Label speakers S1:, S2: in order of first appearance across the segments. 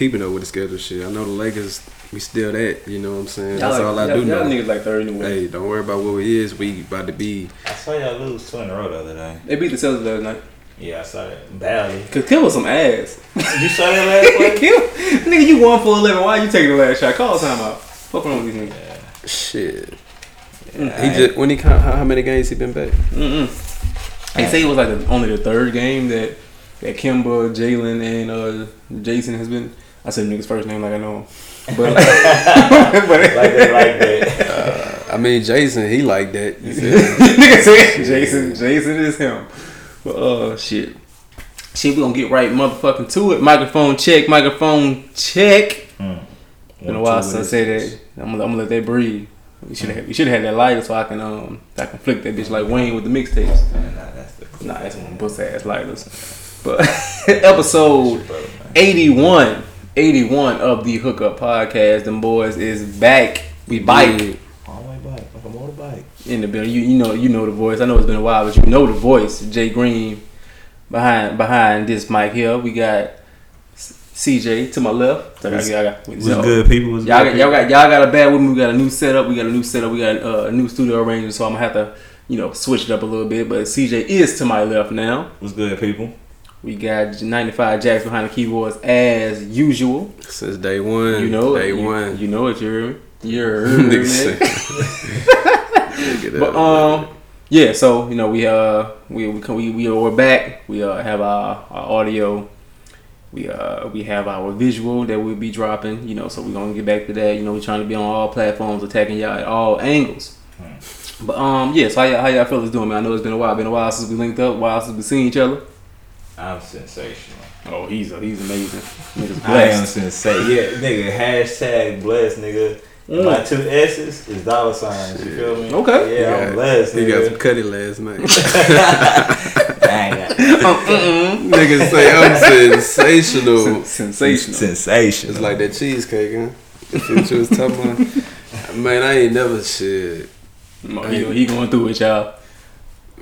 S1: keeping up with the schedule. Shit. I know the Lakers. We still that. You know what I'm saying?
S2: Y'all
S1: That's
S2: like,
S1: all I
S2: y'all,
S1: do
S2: y'all niggas like third anyway.
S1: Hey, don't worry about what it is. We about to be.
S3: I saw y'all lose two in a row the other day.
S2: They beat the Celtics last night.
S3: Yeah, I saw that. Barely.
S2: Cause Kim was some ass.
S3: you saw that last play?
S2: Kim, nigga, you one for eleven. Why you taking the last shot? Call time out. Fuck wrong with these niggas.
S1: Shit.
S3: Yeah,
S1: He
S3: I
S1: just when he count how, how many games he been back?
S2: Mm-mm. They say it was like the, only the third game that that Kemba, Jaylen, and uh, Jayson has been. I said niggas first name like I know him, but but
S3: like that, like that.
S1: I mean, Jayson, he like that. You feel
S2: nigga said Jayson. Jayson is him. But uh, shit. Shit, we gonna get right motherfucking to it. Microphone check. Microphone check.
S3: Mm.
S2: Been a while since I said that. I'm gonna, I'm gonna let that breathe. You should have you should have had that lighter so I can um I can flick that bitch like Wayne with the mixtapes.
S3: Nah, that's the
S2: Nah, that's one puss ass lighters. But episode 81, 81 of the Hookup Podcast. Them boys is back. We Byke
S3: All the way back, like a motorbike.
S2: in the building. You you know you know the voice. I know it's been a while, but you know the voice. Jay Green behind behind this mic here. We got CJ to my left. So I I got-
S3: What's
S2: so-
S3: good, people? What's
S2: Y'all
S3: good,
S2: got, y'all got y'all got a bad with me. We got a new setup. We got a new setup. We got uh, a new studio arrangement. So I'm gonna have to, you know, switch it up a little bit. But CJ is to my left now.
S3: What's good, people?
S2: We got 95 Jax behind the keyboards as usual.
S1: Since day one.
S2: You know
S1: day.
S2: You,
S1: one.
S2: You know it. You're you're.
S1: Nigga say- Nigga,
S2: But um, yeah. So you know we uh we we come- we we are back. We uh have our, our audio. We uh we have our visual that we'll be dropping. You know, so we're gonna get back to that. You know, we're trying to be on all platforms, attacking y'all at all angles. But um, yeah. So how y'all, how y'all fellas doing, man? I know it's been a while. Been a while since we linked up. while since we seen each other.
S3: I'm sensational.
S2: Oh, he's a, he's amazing. Niggas
S3: I am sensational. Yeah, nigga, hashtag blessed, nigga.
S2: Mm.
S3: My two S's is dollar signs. You feel me?
S2: Okay.
S3: Yeah,
S1: He
S3: I'm
S1: got-
S3: blessed,
S1: He got some
S3: nigga.
S1: cutty last night.
S3: Dang,
S1: Niggas say I'm sensational.
S2: Sensational.
S3: sensational.
S1: It's like that cheesecake, huh? That's what you was talking about. Man, I ain't never shit.
S2: Oh, he, he going through it, y'all.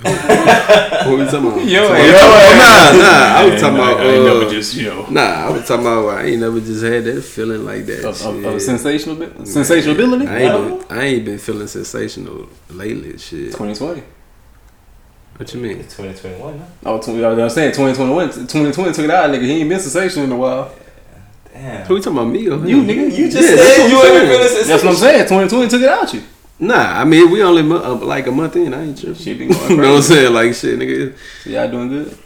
S1: What we talking about?
S2: Yo,
S1: Talking
S2: yo,
S1: about- nah, nah. I was talking about.
S2: I ain't never
S1: uh,
S2: just you know.
S1: Nah, I was talking about. I ain't never just had that feeling like that.
S2: Of, of, of sensational, bi- sensational ability.
S1: I ain't, been, I ain't been feeling sensational lately. Shit.
S2: 2020.
S1: What you mean?
S3: It's 2021, huh?
S2: Oh, 20, I was saying 2021. 2020 took it out, nigga. He ain't been sensational in a while.
S3: Damn.
S1: Who you talking about? Me or him?
S2: You, nigga, you
S3: You just
S1: Yeah,
S3: said you
S1: I'm
S3: ain't
S1: saying.
S3: feeling sensational.
S2: That's what I'm saying. 2020 took it out you.
S1: Nah, I mean we only mo- uh, like a month in. I ain't tripping.
S2: Shit been going
S1: you know what I'm saying? Like shit, nigga.
S2: So y'all doing good?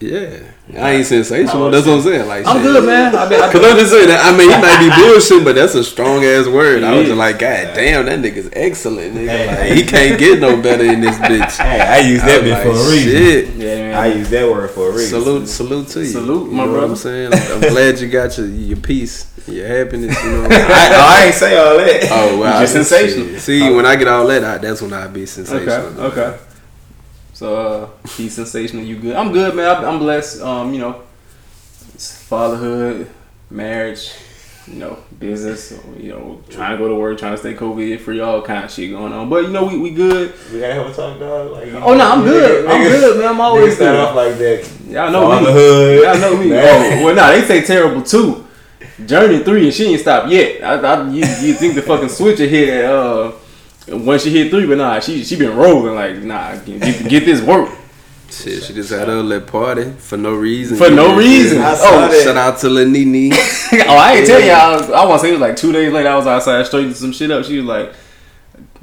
S1: Yeah, I ain't sensational. That's what I'm saying. Like
S2: I'm
S1: shit.
S2: good, man. I been, I
S1: Cause I'm just saying that. I mean, he might be bullshit, but that's a strong ass word. I was just like, God damn, that nigga's excellent. Nigga.
S3: Hey,
S1: Like, he can't get no better in this bitch.
S3: Hey, I use that
S1: was
S3: bit for a reason.
S1: Shit.
S2: yeah, man.
S3: I use that word for a reason.
S1: Salute, salute to you.
S2: Salute,
S1: you
S2: my brother.
S1: I'm saying, I'm glad you got your your peace, your happiness. You know.
S3: I, oh, I ain't say all that.
S1: Oh wow,
S2: just sensational.
S1: See, oh. when I get all that, I, that's when I be sensational.
S2: Okay, okay. So uh, he's sensational. You good? I'm good, man. I'm, blessed. Um, you know, it's fatherhood, marriage, you know, business. You know, trying to go to work, trying to stay COVID free, all kind of shit going on. But you know, we we good.
S3: We gotta have a talk, dog. Like,
S2: Oh no, I'm good. I'm good, man. I'm always good.
S3: off like that.
S2: Y'all know me.
S3: Fatherhood.
S2: Y'all know me. Oh, well, nah, they say terrible too. Journey three, and she ain't stopped yet. I, I you, you think the fucking switcher hit at uh once she hit three, but nah, she she been rolling like nah, get, get this work
S1: Shit, she just had her little party for no reason.
S2: for no reason.
S3: I saw
S2: Oh,
S3: that.
S1: Shout out to Lil Nene.
S2: oh, I ain't tell y'all. I want to say it was like two days later. I was outside straightening some shit up. She was like,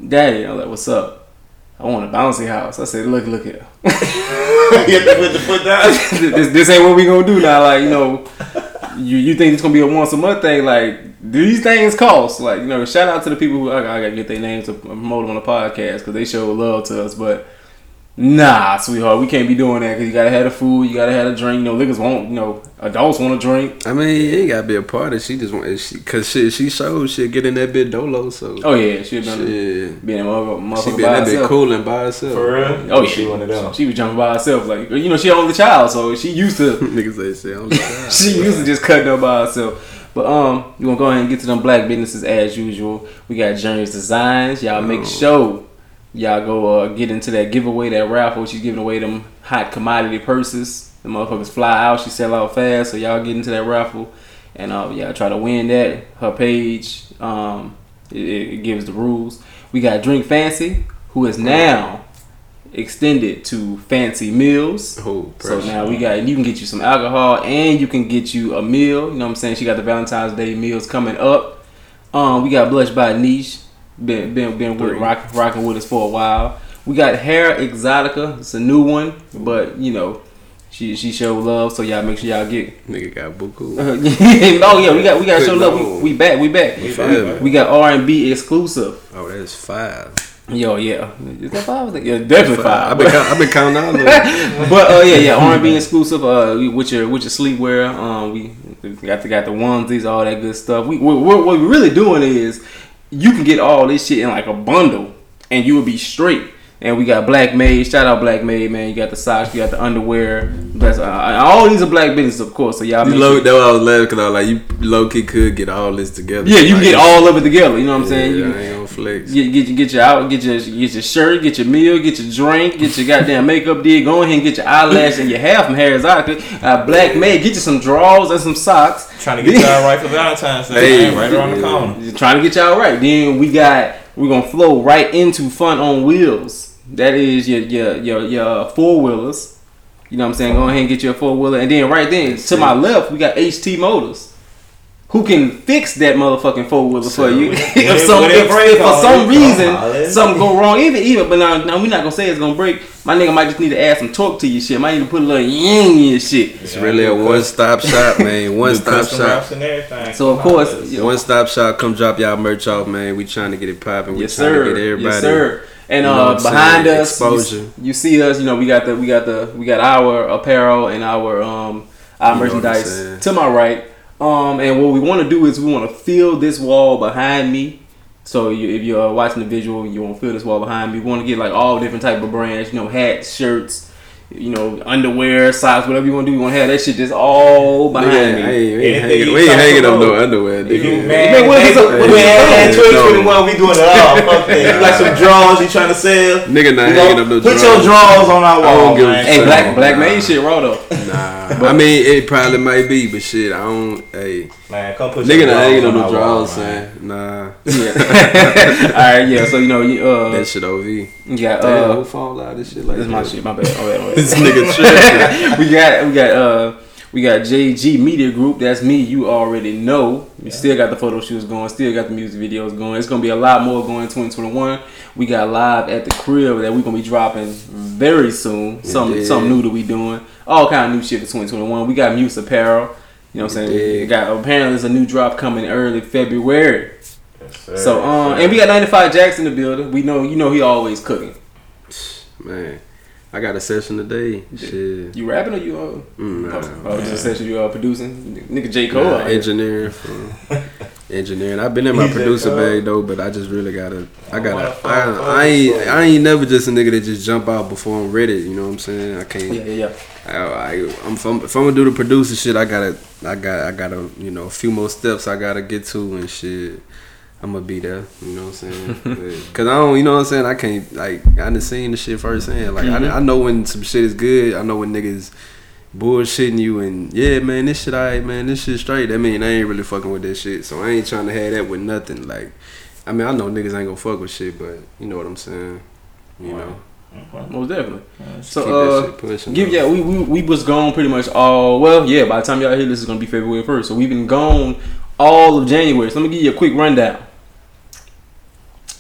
S2: "Daddy," I'm like, "What's up?" I want a bouncy house. I said, "Look, look here.
S3: Get the put the foot down.
S2: this, this ain't what we gonna do now. Like, you know, you you think it's gonna be a once a month thing? Like, these things cost. Like, you know, shout out to the people who I, I gotta get their names to promote them on the podcast because they show love to us. But nah, sweetheart, we can't be doing that because you gotta have the food, you gotta have a drink. You know, niggas won't. You know, adults want to drink.
S1: I mean, it ain't gotta be a party. She just want, she, cause shit, she showed shit get in that bit dolo. So
S2: Oh yeah, she been
S1: shit,
S2: being a motherfucker,
S1: she
S2: motherfucker
S1: been
S2: by
S1: that bit
S2: herself.
S1: cooling by herself.
S3: For real?
S2: Oh yeah,
S3: she one of them.
S2: She was jumping by herself, like you know, she only child, so she used to.
S1: Niggas say shit. I'm like,
S2: she used to just cutting up by herself. But um, we gonna go ahead and get to them black businesses as usual. We got Journeys Designs. Y'all make sure y'all go uh, get into that giveaway, that raffle. She's giving away them hot commodity purses. The motherfuckers fly out. She sell out fast. So y'all get into that raffle, and uh, yeah, try to win that. Her page, um, it, it gives the rules. We got Drink Fancy, who is now extended to Fancy Meals.
S1: Oh,
S2: So now we got you can get you some alcohol and you can get you a meal. You know what I'm saying? She got the Valentine's Day meals coming up. Um, we got Blush by Niche. Been been been with, rock, rocking with us for a while. We got Hair Exotica. It's a new one, but you know, she she showed love, so y'all make sure y'all get.
S1: nigga got buku.
S2: oh yeah, we got we got show love. We, we back, we back.
S3: We.
S2: We got R and B exclusive.
S1: Oh, that's five.
S2: Yo, yeah, is that five? Yeah, definitely five.
S1: I've been, count, I've been counting there.
S2: but uh, yeah, yeah, R and B exclusive. Uh, with your with your sleepwear. Um, we got the got the onesies, all that good stuff. We what we're really doing is you can get all this shit in like a bundle, and you will be straight. And we got Black Maid. Shout out Black Maid, man. You got the socks, you got the underwear. That's, uh, all these are black businesses, of course. So y'all
S1: You low,
S2: sure-
S1: that's why I was laughing because I was like, you low key could get all this together.
S2: yeah, you can
S1: Like,
S2: get all of it together. You know what I'm saying?
S1: Yeah,
S2: You
S1: I
S2: can-
S1: ain't gonna flex.
S2: Get get your get your out get your get your shirt, get your meal, get your drink, get your goddamn makeup did. Go ahead and get your eyelash and your hair from Hair Exotica. Uh, Black Maid, get you some drawers and some socks.
S3: Trying to get y'all right for Valentine's Day.
S1: Hey.
S3: right around the corner.
S2: Trying to get y'all right. Then we got we're gonna flow right into fun on wheels. That is your your your your four wheelers. You know what I'm saying? Go ahead and get your four wheeler, and then right then to my left we got HT Motors. Who can fix that motherfucking four wheeler for you? if, some, if, if for some reason
S3: on,
S2: something go wrong, even even, but now, now we're not gonna say it's gonna break. My nigga might just need to add some torque to your shit. Might need to put a little yin in your shit.
S1: It's really a one stop shop, man. One stop shop.
S3: wraps and everything.
S2: So, of course,
S3: let's-
S2: Yeah.
S1: One stop shop. Come drop y'all merch off, man. We trying to get it popping. We
S2: Yes,
S1: trying
S2: sir.
S1: to get everybody.
S2: Yes, sir. And
S1: You know
S2: uh, behind
S1: saying?
S2: us, you-
S1: Exposure.
S2: You, see us. You know, we got the we got the we got our apparel and our um our
S1: You know what I'm
S2: merchandise to my right. Um, and what we want to do is we want to fill this wall behind me. So you, if you're watching the visual, you want to fill this wall behind me. We want to get like all different type of brands. You know, hats, shirts. You know, underwear, socks, whatever you want to do. We want to have that shit just all behind
S1: Nigga,
S2: me.
S1: I ain't, we ain't hanging,
S3: you
S1: we ain't hanging up no underwear,
S3: If you
S1: nigga.
S3: man,
S2: Man, what is up? What is
S3: man, 2021, we doing it all. Fuck that. You like some drawers you trying to sell?
S1: Nigga not
S3: You know,
S1: hanging up no
S3: put your drawers on our
S1: I don't
S3: wall,
S1: give
S3: man.
S2: Hey, black black
S1: Nah.
S2: man shit raw though.
S1: Nah, I mean it probably might be, but shit, I don't. Hey,
S3: Man, come put
S1: nigga
S3: your
S1: not hanging
S3: on
S1: no
S3: our
S1: drawers,
S3: man.
S1: son. Nah,
S2: Yeah. all right, yeah. So you know, you, uh,
S1: that shit ov.
S2: Yeah. got
S1: Damn,
S2: uh,
S1: who fall out this shit like
S2: This is my
S1: that?
S2: shit. My bad. Oh, yeah,
S1: This nigga tripping.
S2: we got we got uh we got JG Media Group. That's me. You already know. We still got the photo shoots going. Still got the music videos going. It's gonna be a lot more going in 2021. We got live at the crib that we gonna be dropping very soon. Some
S1: Yeah.
S2: something new that we doing. All kind of new shit for 2021. We got Muse Apparel. You know what I'm saying?
S1: Yeah.
S2: Got apparently there's a new drop coming early February.
S3: Yes.
S2: So um and we got 95 Jax in the building. We know you know he always cooking.
S1: Man, I got a session today. Shit.
S2: You rapping or you uh?
S1: Mm, nah.
S2: Oh, oh, just a session you uh, producing? Nigga J. Cole.
S1: Nah, for engineering. I've been in my
S3: He's
S1: producer bag though, but I just really gotta. I
S3: I
S1: gotta.
S3: wanna
S1: I, I ain't. I ain't never just a nigga that just jump out before I'm ready. You know what I'm saying? I can't.
S2: Yeah, yeah, yeah.
S1: I, I, I'm, if, I'm, if I'm gonna do the producer shit, I gotta, I got, I gotta, you know, a few more steps I gotta get to and shit. I'm gonna be there, you know what I'm saying? Cause I don't, you know what I'm saying? I can't, like, I done seen the shit firsthand. Like,
S2: Mhm.
S1: I, I know when some shit is good. I know when niggas bullshitting you and yeah, man, this shit, alright, man, this shit straight. That mean I ain't really fucking with that shit. So I ain't trying to have that with nothing. Like, I mean, I know niggas ain't gonna fuck with shit, but you know what I'm saying? You know,
S3: Okay.
S2: Most definitely.
S3: Yeah,
S2: So uh,
S1: pushing.
S2: give yeah, we, we we was gone pretty much all. Well, yeah. By the time y'all hear this, is gonna be February first. So we've been gone all of January. So let me give you a quick rundown.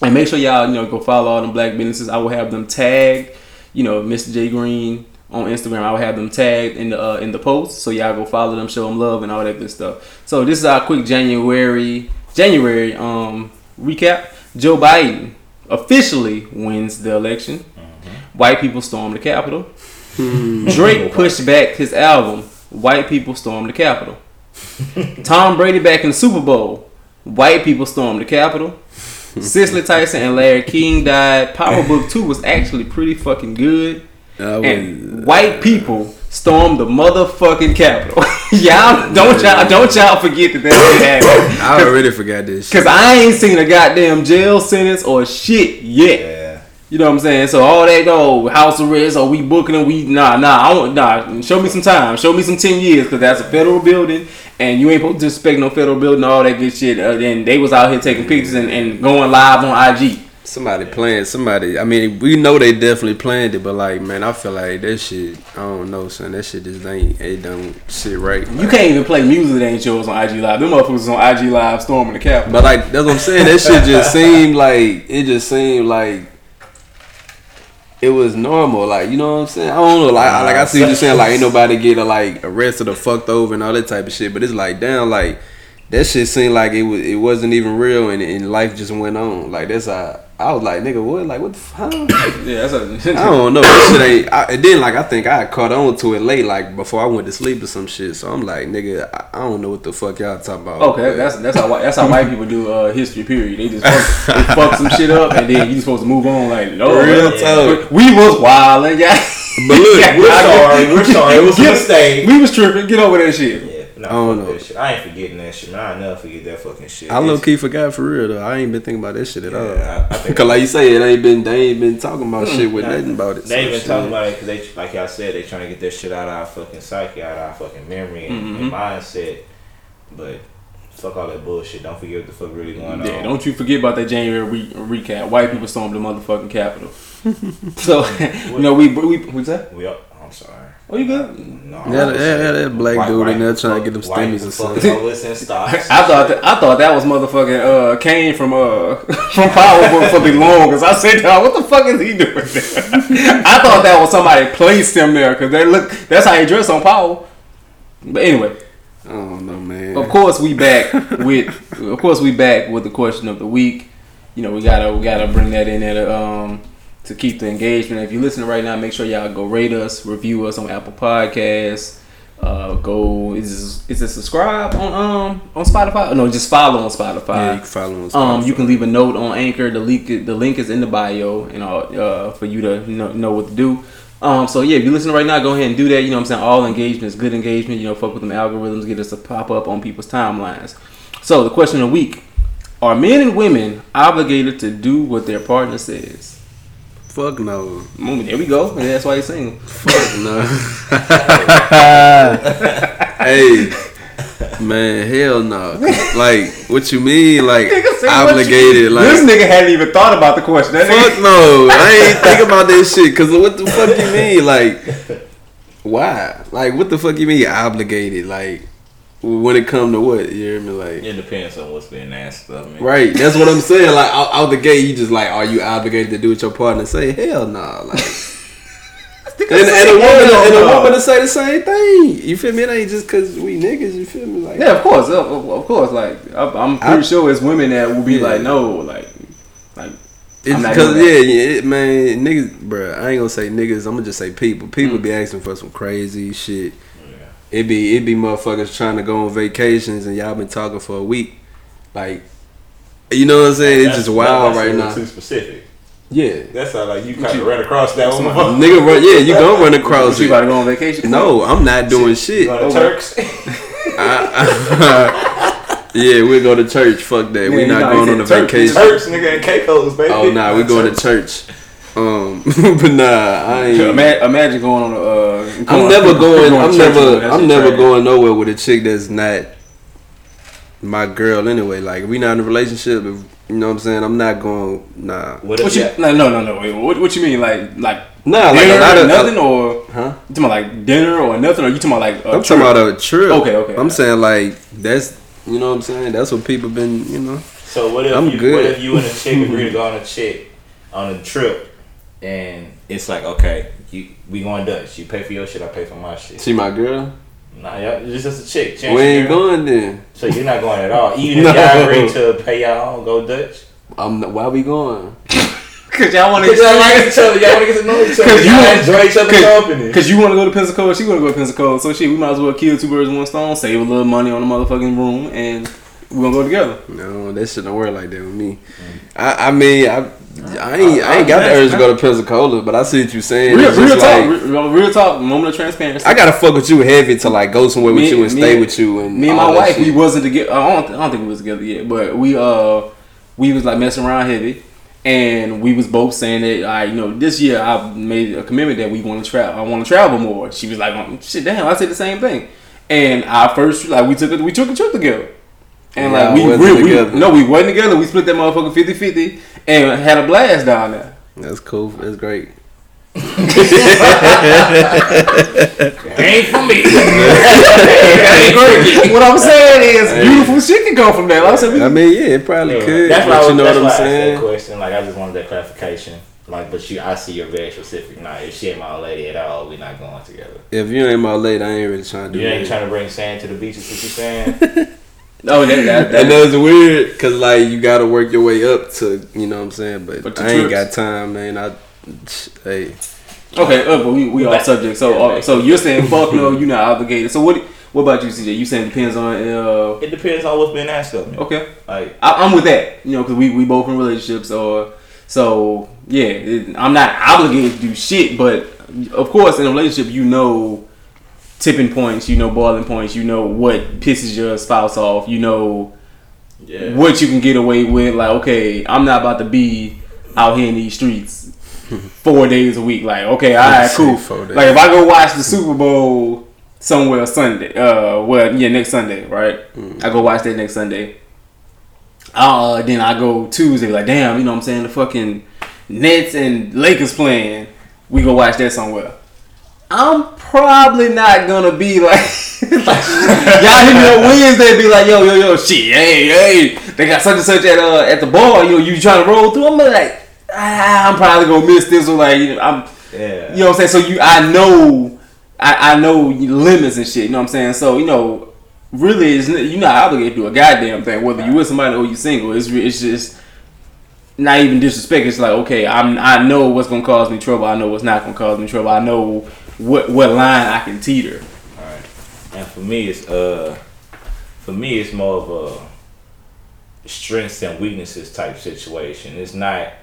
S2: And make sure y'all you know go follow all them black businesses. I will have them tagged. You know, Mr. J Green on Instagram. I will have them tagged in the uh, in the post. So y'all go follow them, show them love, and all that good stuff. So this is our quick January January um recap. Joe Biden officially wins the election. White people storm the Capitol. Drake pushed back his album. White people storm the Capitol. Tom Brady back in the Super Bowl. White people storm the Capitol. Cicely Tyson and Larry King died. Power Book 2 was actually pretty fucking good.
S1: I
S2: And white people stormed the motherfucking Capitol. y'all don't y'all don't y'all forget that that happened.
S1: I already forgot this shit.
S2: Cause I ain't seen a goddamn jail sentence or shit yet.
S3: Yeah.
S2: You know what I'm saying? So all that though, house arrest, or we booking them, we nah nah. I want nah. Show me some time. Show me some ten years, cause that's a federal building, and you ain't supposed to disrespect no federal building, all that good shit. Uh, and they was out here taking pictures and, and going live on IG.
S1: Somebody playing, somebody. I mean, we know they definitely planned it, but like, man, I feel like that shit. I don't know, son. That shit just ain't. It don't sit right.
S2: You can't even play music that ain't yours on IG Live. Them motherfuckers on IG Live storming the Capitol.
S1: But like, that's what I'm saying. That shit just seemed like it just seemed like it was normal. Like, you know what I'm saying? I don't know. Like, I like I see what you're saying. Like, ain't nobody get like arrested or fucked over and all that type of shit. But it's like, damn, like that shit seemed like it was. It wasn't even real, and, and life just went on. Like that's how I was like, nigga, what? Like, what the fuck?
S2: yeah, that's a,
S1: I don't know. That shit ain't. I, and then like I think I caught on to it late, like before I went to sleep or some shit. So I'm like, nigga, I, I don't know what the fuck y'all talking about.
S2: Okay, that's that's how white, that's how white people do uh, history. Period. They just fuck, they fuck some shit up, and then you just supposed to move on. Like, no,
S1: Real
S2: man,
S1: talk.
S2: we was wild, and yeah.
S1: But look,
S2: Yeah,
S3: We're
S2: I-
S3: sorry. We're sorry. It was a
S2: Get-
S3: mistake.
S2: We was tripping. Get over that shit.
S3: Nah,
S1: I don't know.
S3: That shit. I ain't forgetting that shit, man. I never forget that fucking shit.
S1: I low key forgot for real though. I ain't been thinking about that shit at all.
S3: Yeah, I, I
S1: Cause like you say, it ain't been they ain't been talking about shit with
S3: Nah,
S1: nothing about it.
S3: They
S1: So
S3: ain't been
S1: shit.
S3: talking about it because they, like y'all said, they trying to get that shit out of our fucking psyche, out of our fucking memory and,
S2: Mm-hmm.
S3: and mindset. But fuck all that bullshit. Don't forget what the fuck really going on.
S2: Yeah,
S3: on.
S2: don't you forget about that January re- recap. White people stormed the motherfucking Capitol. so, you know, we we what's that?
S3: We up. I'm sorry.
S2: Oh, you good?
S3: No,
S1: Yeah,
S3: I was
S1: yeah, that black
S3: white-
S1: dude in there
S3: people
S1: trying to get them
S3: fuck-
S1: stimmies or something.
S3: And stocks.
S2: I thought that I thought that was motherfucking uh Kane from uh from Power for, for the longest. I said, dog, what the fuck is he doing there? I thought that was somebody placed him there because they look. That's how he dressed on Power. But anyway,
S1: I don't know, man.
S2: of course we back with. Of course we back with the question of the week. You know we gotta we gotta bring that in there to, um to keep the engagement. If you're listening right now, make sure y'all go rate us, review us on Apple Podcasts. Uh, go is is it subscribe on um on Spotify? No, just follow on Spotify.
S1: yeah, you can follow on.
S2: Um, you can leave a note on Anchor. The link, the link is in the bio, and all uh, for you to know, know what to do. Um, so yeah, if you're listening right now, go ahead and do that. You know what I'm saying? All engagement is good engagement. You know, fuck with them algorithms, get us to pop up on people's timelines. So the question of the week: Are men and women obligated to do what their partner says?
S1: Fuck no.
S2: There we go. And that's why you're single.
S1: Fuck no. hey, man, hell no. Like, what you mean? Like, obligated?
S2: this
S1: Like,
S2: nigga hadn't even thought about the question. That nigga-
S1: fuck no. I ain't think about that shit. Cause what the fuck you mean? Like, why? Like, what the fuck you mean obligated? Like, when it come to what? You hear me? Like.
S3: It depends on what's being asked of me.
S1: Right, that's what I'm saying. Like out, out the gate, you just like, are you obligated to do what your partner say? Hell no. Like, and, and a woman, and a woman to say the same thing. You feel me? It ain't just cause we niggas. You feel me? Like,
S2: Yeah, of course, of, of- of course. Like I- I'm pretty
S1: I-
S2: sure it's women that will be
S1: Yeah.
S2: like, no, like, like
S1: it's because yeah, yeah, it, man, niggas, bro. I ain't gonna say niggas. I'm gonna just say people. People
S2: Mm.
S1: be asking for some crazy shit.
S3: Yeah.
S1: It be it be motherfuckers trying to go on vacations and y'all been talking for a week. Like, you know what I'm saying? It's just wild
S3: that's
S1: right now.
S3: Too specific.
S1: Yeah,
S3: That's how like you kind of run across that one.
S1: nigga, run. Yeah, you gonna run across
S2: you about to go on vacation?
S1: No, I'm not doing shit.
S3: Going to Turks.
S1: I- yeah, we go to church. Fuck that.
S2: Yeah,
S1: we
S2: you
S1: not going on a
S2: Turks.
S1: vacation.
S3: Turks, nigga, and Caicos, baby.
S1: Oh nah, we going to church. Um, but nah, I ain't.
S2: Ima- imagine going on a. Uh,
S1: I'm
S2: going-
S1: never going.
S2: to
S1: I'm never. I'm never
S2: trash.
S1: going nowhere with a chick that's not my girl. Anyway, like we not in a relationship. If, you know what I'm saying? I'm not going. Nah.
S3: What
S2: What you?
S3: you?
S2: No, no, no, no. Wait, what, what you mean? Like, like
S1: Nah, like a lot of
S2: nothing, or
S1: Huh?
S2: you talking about like dinner or nothing, or you talking about like? i
S1: I'm talking about a trip.
S2: Okay, okay.
S1: I'm saying like that's. You know what I'm saying? That's what people been. You know.
S3: So what if
S1: I'm
S3: you?
S1: good.
S3: What if you and a chick agree to go on a chick on a trip, and it's like okay, you we going Dutch. You pay for your shit, I pay for my shit.
S1: She my girl.
S3: Nah, y'all, it's just a chick. Chance
S1: We ain't
S3: girl.
S1: going then.
S3: So you're not going at all. Even
S1: No.
S3: if y'all agree to pay y'all own, go Dutch.
S1: I'm. Not, why we going?
S2: Cause y'all want to.
S3: Cause y'all like each other. Y'all want to get to know each other.
S2: Cause you
S3: Y'all
S2: want-
S3: enjoy each other's company.
S2: Cause you want to go to Pensacola, she want to go to Pensacola. So shit, we might as well kill two birds with one stone, save a little money on the motherfucking room, and we gonna go together.
S1: No, that shit don't work like that with me. Mm. I, I mean, I, I ain't, I ain't got the urge to go to Pensacola, but I see what you're saying.
S2: Real, real talk,
S1: like,
S2: real, real talk. Moment of transparency.
S1: I gotta fuck with you heavy to like go somewhere with you and
S2: me
S1: stay with you and
S2: Me and my wife,
S1: shit.
S2: we wasn't together. I don't, I don't think we was together yet, but we uh, we was like messing around heavy, And we was both saying that I, you know, this year I made a commitment that we want to travel. I want to travel more. She was like, um, "Shit, damn!" I said the same thing. And our first, like, we took a, we took a trip together. And
S1: Yeah,
S2: like we, we, we no, we wasn't together. We split that motherfucker 50-50 and had a blast down there.
S1: That's cool. That's great.
S3: Ain't for me.
S2: what I'm saying is, beautiful shit can come from that. Like I said,
S1: I mean, yeah, it probably
S3: Yeah,
S1: could.
S3: That's why, I
S1: but
S3: was,
S1: you know
S3: that's
S1: what I'm
S3: I asked that question. Like, I just wanted that clarification. Like, but you, I see you're very specific. Nah, if she ain't my old lady at all, we not going together.
S1: If you ain't my lady, I ain't really trying to do
S3: You ain't
S1: that.
S3: trying to bring sand to the beach, is what you saying?
S2: oh, that, that, that,
S1: And that's weird because like you got to work your way up to you know what I'm saying. But,
S2: But the
S1: I ain't
S2: trips-
S1: got time, man. I hey,
S2: Okay, uh, but we we
S3: Go
S2: off subject. So
S3: Yeah,
S2: uh, so you're saying fuck no, you're not obligated. So what what about you, CJ? You saying it depends on uh
S3: it depends on what's being asked of me.
S2: okay.
S3: Like,
S2: I, I'm with that. You know, because we we both in relationships or so yeah. It, I'm not obligated to do shit, but of course in a relationship you know tipping points, you know boiling points, you know what pisses your spouse off, you know
S3: yeah.
S2: what you can get away with. Like, okay, I'm not about to be out here in these streets four days a week. Like, okay, all right, cool. Like, if I go watch the Super Bowl somewhere Sunday, uh, well, yeah, next Sunday, right? I go watch that next Sunday. Uh, then I go Tuesday, like, damn, you know what I'm saying? The fucking Nets and Lakers playing. We go watch that somewhere. I'm probably not gonna be like, like y'all hit me up Wednesday, be like, yo, yo, yo, shit, hey, hey, they got such and such at uh at the bar, you know, you trying to roll through. I'm like, ah, I'm probably gonna miss this, or like, you know, I'm,
S3: Yeah.
S2: you know what I'm saying. So you, I know, I, I know limits and shit. You know what I'm saying. So you know, really, it's, you're not obligated to do a goddamn thing, whether you with somebody or you single. It's it's just not even disrespect. It's like okay, I'm I know what's gonna cause me trouble. I know what's not gonna cause me trouble. I know what what line I can teeter.
S3: Alright. And for me, it's uh, for me, it's more of a strengths and weaknesses type situation. It's not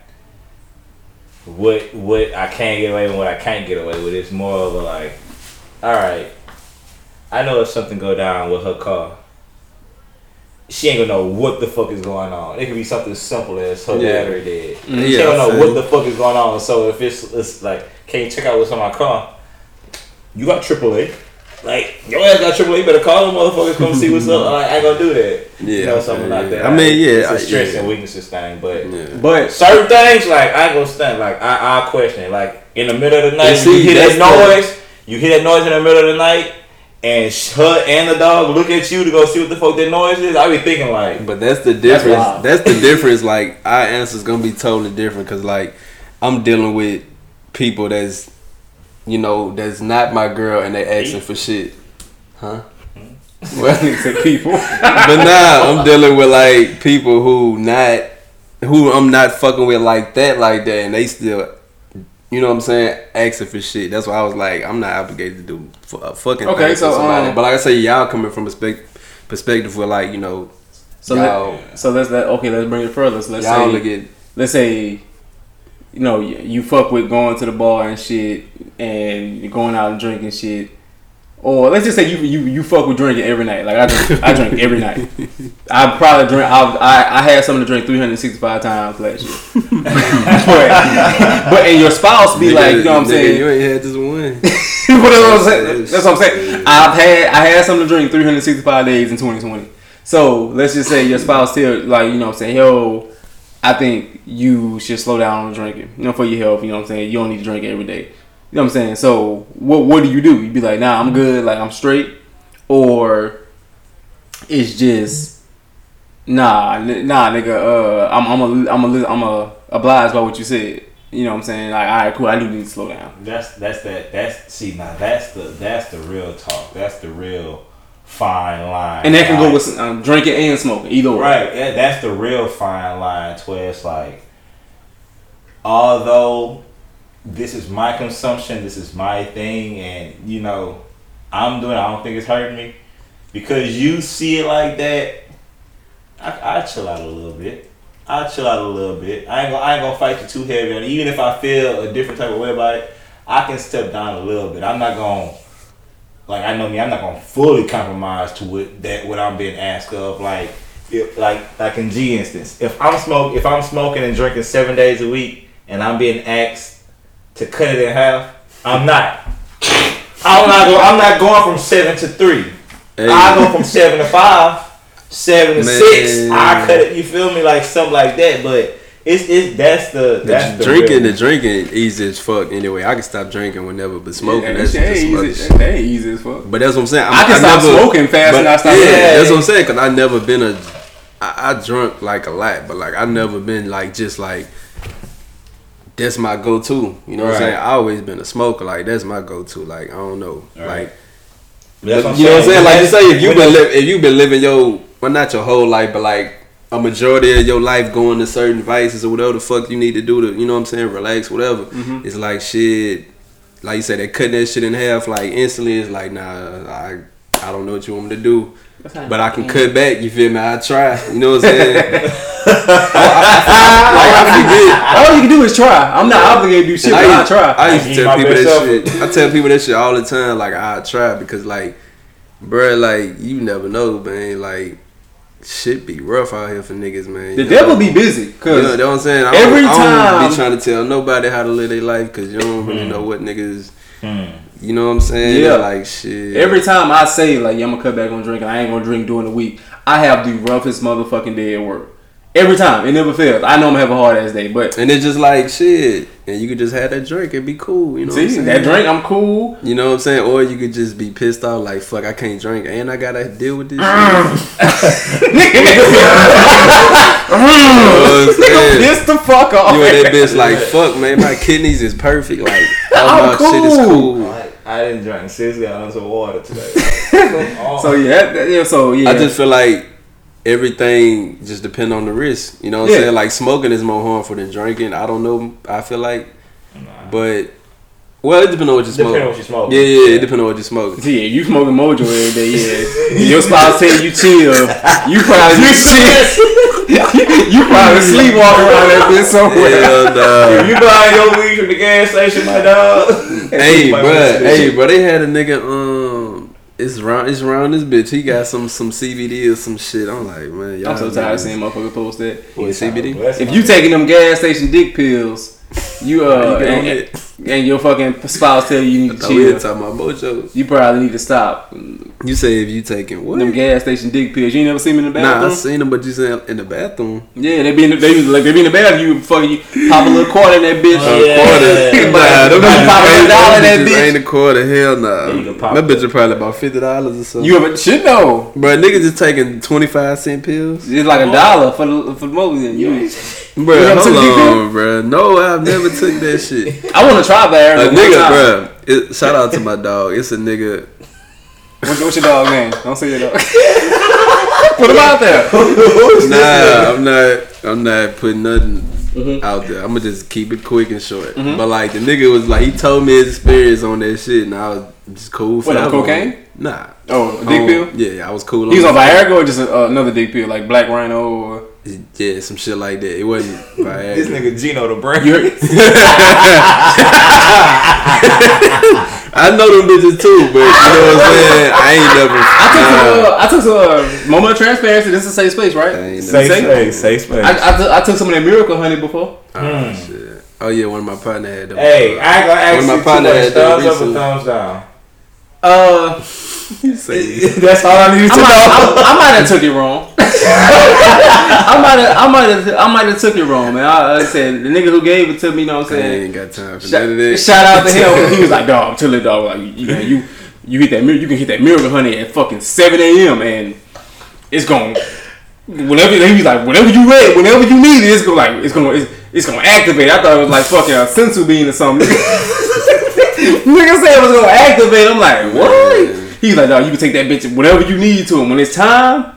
S3: what what I can't get away with, what I can't get away with. It's more of a like, all right, I know if something go down with her car, she ain't gonna know what the fuck is going on. It could be something simple as her
S1: Yeah.
S3: battery dead.
S1: Yeah,
S3: she don't
S1: I
S3: know what the fuck is going on. So if it's, it's like, can you check out what's on my car? You got AAA. Like your ass got AAA. You better call them motherfuckers. Come see what's up. Like, I ain't gonna do that.
S1: Yeah,
S3: you know something
S1: yeah,
S3: like
S1: yeah.
S3: that.
S1: I mean, yeah,
S3: it's
S1: I-
S3: a strengths
S1: yeah.
S3: and weaknesses thing. But
S1: yeah.
S2: But
S3: certain things, like I ain't gonna stand. Like I, I question it. Like in the middle of the night,
S1: see,
S3: you hear that
S1: that's
S3: noise. You hear that noise in the middle of the night, and sh- her and the dog look at you to go see what the fuck that noise is. I be thinking like,
S1: But that's the difference.
S2: wild.
S1: That's, the difference. Like our answer's gonna be totally different because like I'm dealing with people that's you know that's not my girl and they asking for shit, huh? Well,
S2: niggas say people.
S1: but nah, I'm dealing with like people who not who I'm not fucking with like that, like that, and they still, you know what I'm saying, asking for shit. That's why I was like, I'm not obligated to do fu- a fucking
S2: Okay, so, um,
S1: but like I say, y'all coming from a spec- perspective where like you know,
S2: So
S1: y'all
S2: let, so let's let okay, let's bring it further. So let's
S1: y'all
S2: say
S1: look at
S2: let's say you know you, you fuck with going to the bar and shit and going out and drinking shit or let's just say you you, you fuck with drinking every night like I drink I drink every night I probably drink I, I I had something to drink 365 times last year but, but and your spouse be
S1: Nigga,
S2: like you know what I'm
S1: nigga,
S2: saying
S1: You ain't had this one.
S2: but that's what I'm saying. That's what I'm saying. I've had I had something to drink 365 days in 2020. So let's just say your spouse tell like you know what I'm saying, yo, I think you should slow down on drinking. You know, for your health. You know what I'm saying. You don't need to drink every day. You know what I'm saying. So what what do you do? You'd be like, nah, I'm good. Like I'm straight, or it's just nah, nah, nigga. Uh, I'm I'm a I'm a I'm a obliged by what you said. You know what I'm saying? Like, all right, cool. I do need to slow down.
S3: That's that's that that's see now that's the that's the real talk. That's the real fine line.
S2: And that can go with um, drinking and smoking, either way.
S3: right. Yeah, that's the real fine line where it's like, although this is my consumption, this is my thing, and you know, I'm doing. it, I don't think it's hurting me because you see it like that. I, I chill out a little bit. I chill out a little bit. I ain't gonna I ain't gonna fight you too heavy on it. Even if I feel a different type of way about it, I can step down a little bit. I'm not gonna like I know me. I'm not gonna fully compromise to what that what I'm being asked of. Like if, like like in G instance, if I'm smoke if I'm smoking and drinking seven days a week and I'm being asked to cut it in half, I'm not. I'm not go, I'm not going from seven to three.
S1: Hey,
S3: I go from seven to five, seven to
S1: Man.
S3: six. I cut it. You feel me? Like something like that. But it's it's that's the
S1: the
S3: that's the
S1: drinking,
S3: real-
S1: the drinking easy as fuck. Anyway, I can stop drinking whenever, but smoking
S2: Yeah,
S1: that's
S2: that
S1: just
S2: ain't
S1: some other
S2: easy.
S1: shit.
S2: That ain't easy as fuck.
S1: But that's what I'm saying. I'm,
S2: I can stop
S1: never-
S2: smoking fast
S1: but-
S2: and I stop
S1: Yeah,
S2: drinking.
S1: that's what I'm saying. Cause I never been a, I, I drunk like a lot, but like I never been like just like. That's my go-to. You know what I'm saying? I always been a smoker. Like that's my go-to. Like I don't know.
S3: Right.
S1: Like
S3: That's what I'm
S1: you know what I'm saying? Like you say, if you
S3: when
S1: been li- if you been living your well, not your whole life, but like a majority of your life going to certain vices or whatever the fuck you need to do to, you know what I'm saying, relax, whatever.
S2: Mm-hmm.
S1: It's like shit. Like you said, they cutting that shit in half like instantly. It's like nah, I I don't know what you want me to do, but I can cut back. You feel me? I try. You know what I'm saying? like I forget.
S2: All you can do is try. I'm not obligated to do shit, but
S1: I,
S2: I
S1: used-
S2: try.
S1: I used to tell people that
S3: best
S1: shit. I tell people that shit all the time. Like I try because like, bruh, like you never know, man. Like shit be rough out here for niggas, man.
S2: the
S1: You
S2: devil
S1: know?
S2: be busy, cause
S1: You know,
S2: cause
S1: know what I'm saying? I
S2: every
S1: don't, I don't be trying to tell nobody how to live their life because you don't really know what niggas.
S3: Hmm.
S1: You know what I'm saying?
S2: Yeah.
S1: Like shit.
S2: every time I say like yeah, I'm gonna cut back on drinking, I ain't gonna drink during the week. I have the roughest motherfucking day at work. Every time, it never fails. I know I'm gonna have a hard ass day, but
S1: and it's just like shit, and you could just have that drink and be cool. You know what I'm
S2: see
S1: saying?
S2: that drink, I'm cool.
S1: You know what I'm saying? Or you could just be pissed off, like fuck, I can't drink, and I gotta deal with this. shit. You know what I'm?
S2: Piss the fuck off.
S1: You and that bitch like fuck, man. My kidneys is perfect. Like all
S2: I'm
S1: my shit is
S2: cool.
S1: cool.
S3: I, I didn't drink six gallons of water today.
S2: So yeah, that- that- yeah. So yeah,
S1: I just feel like everything just depend on the risk. You know what I'm
S2: Yeah.
S1: saying? Like smoking is more harmful than drinking. I don't know. I feel like, but well, it depends on what you smoke.
S3: Depending on what you smoke.
S1: Yeah, yeah, it depends on what you smoke.
S2: Yeah, you smoking Mojo every day. Yeah, your spouse tell you chill. You probably you you probably sleepwalking around that bitch somewhere.
S1: Hell nah.
S3: If you buying your weed from the gas station, my dog.
S1: hey,
S3: My
S1: bro, hey, bro, they had a nigga. Um, it's round, it's around this bitch. He got some some CBD or some shit. I'm like, man, y'all.
S2: I'm so tired of seeing motherfucker post that.
S1: What, CBD?
S2: If you taking them gas station dick pills, you uh
S1: You get on
S2: and,
S1: it.
S2: and your fucking spouse tell you you need to
S1: Oh, we talking about mojo.
S2: you probably need to stop.
S1: You say if you taking what?
S2: Them gas station dick pills. You ain't never seen them in the bathroom.
S1: Nah, I
S2: bathroom.
S1: seen them, but you said in the bathroom.
S2: yeah, they be in the, they be like they be in the bathroom. You fucking you pop a little quarter in that bitch.
S3: Oh, yeah.
S1: Quarter.
S3: Nah,
S1: Nah, them
S2: About
S1: bitches
S2: five hundred
S1: ain't-
S2: dollars
S1: them
S2: that
S1: bitches
S2: bitch.
S1: ain't a quarter. Hell nah.
S3: You can pop
S1: That bitch
S3: it.
S1: are probably about fifty dollars or something.
S2: You ever shit though?
S1: Bro, niggas just taking twenty five cent pills.
S2: It's like a dollar for the for the movie. You,
S1: Bro,
S2: You ever
S1: hold on, bro. No, I've never took that shit.
S2: I want to try that.
S1: A nigga, bro. It, shout out to my dog. It's a nigga.
S2: What's, what's your dog name? Don't say your dog. Put him out there.
S1: Nah, I'm not. I'm not putting nothing
S2: Mhm.
S1: out there. I'm gonna just keep it quick and short. But like the nigga was like, he told me his experience on that shit, and I was just cool.
S2: What, on
S1: forever.
S2: cocaine?
S1: Nah.
S2: Oh, a dick
S1: On-
S2: pill.
S1: Yeah, I was cool.
S2: He was on
S1: that.
S2: Viagra or just uh, another dick pill like Black Rhino or.
S1: Yeah, some shit like that. It wasn't Viagra.
S3: This nigga Gino the brain.
S1: I know them bitches too, but you know what I'm saying. I ain't never.
S2: I took
S1: nah,
S2: some. Uh, I took some uh, moment of transparency. This is a safe space, right?
S1: ain't
S3: Safe space, safe space.
S2: I, I, took, I took some of that miracle honey before.
S1: Oh, shit. Oh yeah, one of my partner had them.
S3: Hey, I ain't gonna ask
S1: One of my
S3: you too
S1: partner had
S3: Thumbs up or thumbs down?
S2: Uh,
S1: Say-
S3: That's all I need
S2: I
S3: to
S2: might,
S3: know.
S2: I, I might have took it wrong. I might have, I might have, I might have took it wrong, man. I, I said the nigga who gave it to me, you know what I'm
S1: I
S2: saying?
S1: ain't got time for
S2: Shout,
S1: none of that.
S2: shout out to him. He was like, dog, I'm telling you, dog, like, you, man, you, you hit that, mir- you can hit that miracle honey at fucking 7 a.m. and it's going, whenever he was like, whenever you ready, whenever you need it, it's gonna like, it's gonna, it's, it's gonna activate. I thought it was like fucking a senzu bean or something. Nigga said it was gonna activate. I'm like, what? He's like, dog, you can take that bitch whenever you need to, and when it's time.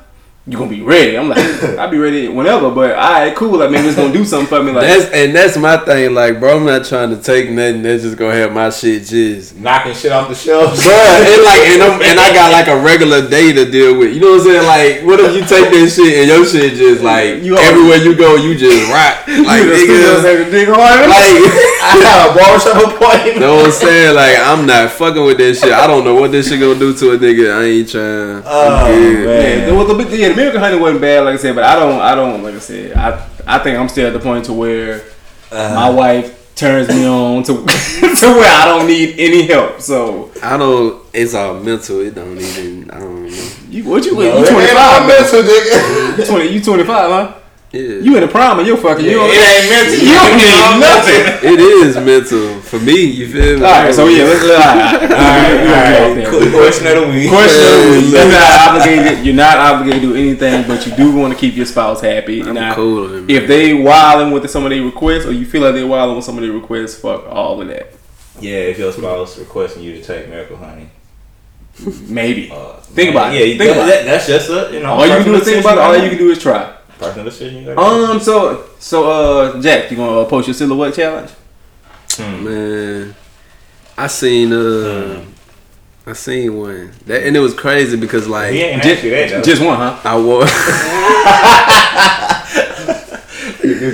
S2: You gonna be ready? I'm like, I'll be ready whenever. But alright, cool. Like maybe it's gonna do something for me. Like,
S1: That's and that's my thing. Like, bro, I'm not trying to take nothing. That's just gonna have my shit just.
S3: Knocking shit off the shelves.
S1: Bro, and like, and, I'm, and I got like a regular day to deal with. You know what I'm saying? Like, what if you take this shit and your shit just like
S2: You
S1: everywhere you go, you just rock like
S2: you the studio
S1: nigga.
S2: take a dick hard.
S1: Like,
S3: I have a barbershop appointment.
S1: You know what I'm saying? Like, I'm not fucking with this shit. I don't know what this shit gonna do to a nigga. I ain't trying.
S3: Oh,
S1: I'm
S3: man.
S2: Yeah, well, the, big- yeah, the Miracle Honey wasn't bad, like I said, but I don't, I don't, like I said, I, I think I'm still at the point to where
S3: Uh,
S2: my wife turns me on to, to where I don't need any help. So
S1: I don't. It's all mental. It don't even. I don't know.
S2: you, what you,
S3: no,
S2: you
S3: it
S2: 25?
S3: all
S2: man.
S3: mental, nigga.
S2: You 20, you 25, huh?
S1: Yeah,
S2: You in the prime and you're fucking. you don't,
S3: it ain't mental.
S2: You don't
S3: It's
S2: need nothing.
S1: it is mental for me. You feel me?
S2: All right, so yeah, let's all right, all right, all right, all right.
S3: Cool. Question of the week.
S2: Question of the week. You're not obligated. You're not obligated to do anything, but you do want to keep your spouse happy.
S1: I'm
S2: Now,
S1: cool on it, man.
S2: if they wilding with some of their requests, or you feel like they're wilding with some of their requests, fuck all of that.
S3: Yeah, if your spouse requesting you to take Miracle Honey,
S2: Maybe.
S3: uh,
S2: Think about it.
S3: Yeah,
S2: Think
S3: that,
S2: about
S3: that, that's just a you know.
S2: all you can do is think about it. All you can do is try.
S3: Make. Personal decision. You gotta
S2: Um. So, so, uh, Jack, you gonna uh, post your silhouette challenge?
S3: Hmm.
S1: Man, I seen uh, I seen one that, and it was crazy because like
S3: He ain't
S2: Just,
S3: you that. though.
S2: just one, huh?
S1: I wore.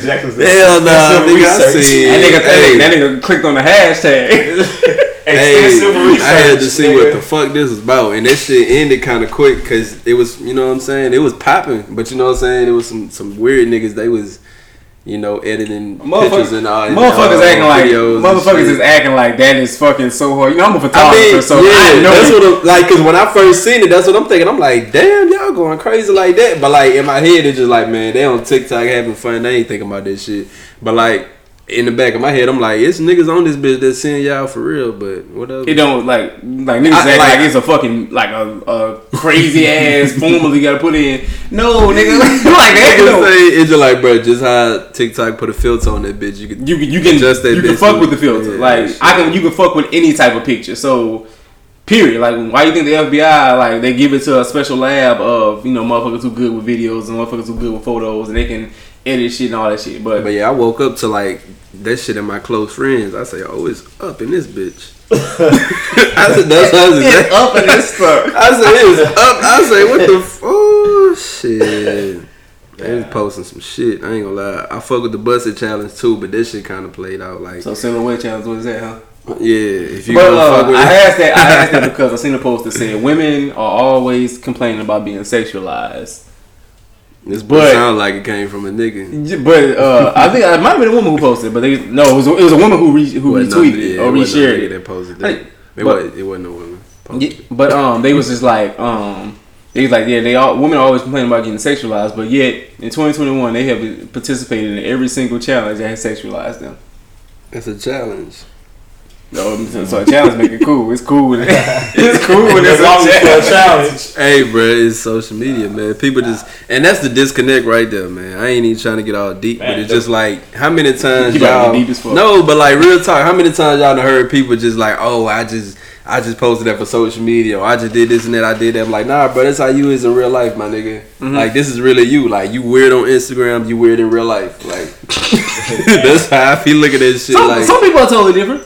S3: Jack was
S1: Hell no,
S3: extensive
S1: nigga. I seen.
S2: That nigga,
S1: hey,
S2: that nigga clicked on the hashtag.
S1: Hey,
S3: research.
S1: I had to see
S3: nigga.
S1: what the fuck this was about, and that shit ended kind of quick because it was, you know what I'm saying, it was popping, but you know what I'm saying, it was some some weird niggas. They was, you know, editing pictures and all. and
S2: motherfuckers
S1: all
S2: acting like motherfuckers is acting like that is fucking so hard. You know, I'm a
S1: I
S2: photographer,
S1: mean,
S2: so
S1: yeah,
S2: I know
S1: that's what I'm, like. Cause when I first seen it, that's what I'm thinking. I'm like, damn, y'all going crazy like that. But like in my head, it's just like, man, they on TikTok having fun. They ain't thinking about this shit. But like in the back of my head, I'm like, it's niggas on this bitch that's seeing y'all for real. But whatever.
S2: It don't like like niggas
S1: I-
S2: act like,
S1: like-
S2: it's a fucking like a, a crazy ass formula you gotta put in. No, nigga, like that.
S1: Niggas
S2: No.
S1: say it's just like, bro, just how TikTok put a filter on that bitch. You could,
S2: You can you can
S1: that
S2: you can fuck with the filter.
S1: yeah,
S2: like
S1: shit.
S2: I can you can fuck with any type of picture. So period. Like why you think the FBI like they give it to a special lab of you know motherfuckers who good with videos and motherfuckers who good with photos and they can edit shit and all that shit. But
S1: But yeah, I woke up to like that shit in my close friends. I say, oh, it's up in this bitch. I said, that's how I said.
S2: up in this stuff.
S1: I said, it's up. I say, what the? F- oh shit. They was posting some shit. I ain't gonna lie. I fuck with the busted challenge too, but this shit kind of played out like,
S2: So silhouette challenge, what is that, huh?
S1: yeah. If you
S2: But
S1: gonna fuck
S2: uh,
S1: with
S2: I asked that. I asked that because I seen a post that said women are always complaining about being sexualized.
S1: This,
S2: but-
S1: but sound like it came from a nigga.
S2: But uh, I think it might have been a woman who posted, but they no, it was a, it was a woman who re, who
S1: no-
S2: retweeted
S1: yeah,
S2: or
S1: no
S2: reshared it.
S1: That posted that.
S2: Hey,
S1: it,
S2: but-
S1: was, it wasn't a woman.
S2: Yeah,
S1: Posted.
S2: but um, they was just like um, they was like yeah, they all women are always complaining about getting sexualized, but yet in 2021 they have participated in every single challenge that has sexualized them.
S1: That's a challenge.
S2: No, so, so a challenge make it cool. It's cool. When it's cool when it's
S3: As long
S2: a challenge.
S3: it's a challenge.
S1: Hey, bro, it's social media, man. People just, and that's the disconnect right there, man. I ain't even trying to get all deep,
S3: Man,
S1: but it's just like, how many times
S2: You about to
S1: y'all?
S2: deep as fuck.
S1: No, but like real talk, how many times y'all done heard people just like, oh, I just, I just posted that for social media, or I just did this and that, I did that. I'm like, nah, bro, that's how you is in real life, my nigga.
S2: Mm-hmm.
S1: Like this is really you. Like you weird on Instagram, you weird in real life. Like that's how I feel. looking at this shit.
S2: Some,
S1: like
S2: some people are totally different.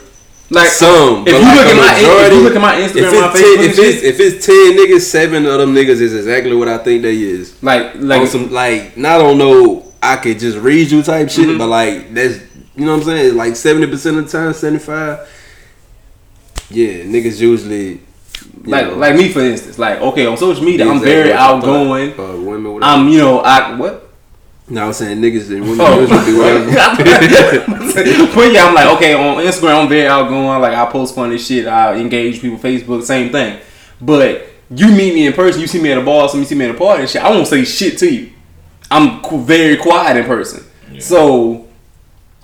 S2: Like
S1: some,
S2: if
S1: but
S2: you
S1: like
S2: look at my if you look at my Instagram,
S1: if
S2: my
S1: it's,
S2: Facebook,
S1: ten, if it's if it's ten niggas, seven of them niggas is exactly what I think they is.
S2: like
S1: on
S2: like
S1: some like not on no I could just read you type shit,
S2: Mm-hmm.
S1: but like that's you know what I'm saying. Like seventy percent of the time, seventy five. Yeah, niggas usually
S2: like
S1: know,
S2: like me for instance. Like okay, on social media, I'm
S1: exactly
S2: very
S1: I thought.
S2: outgoing.
S1: Uh, women.
S2: I'm you know I what.
S1: No, I'm saying niggas and women
S2: Oh.
S1: usually do whatever.
S2: but yeah, I'm like okay on Instagram. I'm very outgoing. Like I post funny shit. I engage people. Facebook, same thing. But you meet me in person. You see me at a bar. Some you see me at a party and shit. I won't say shit to you. I'm very quiet in person. So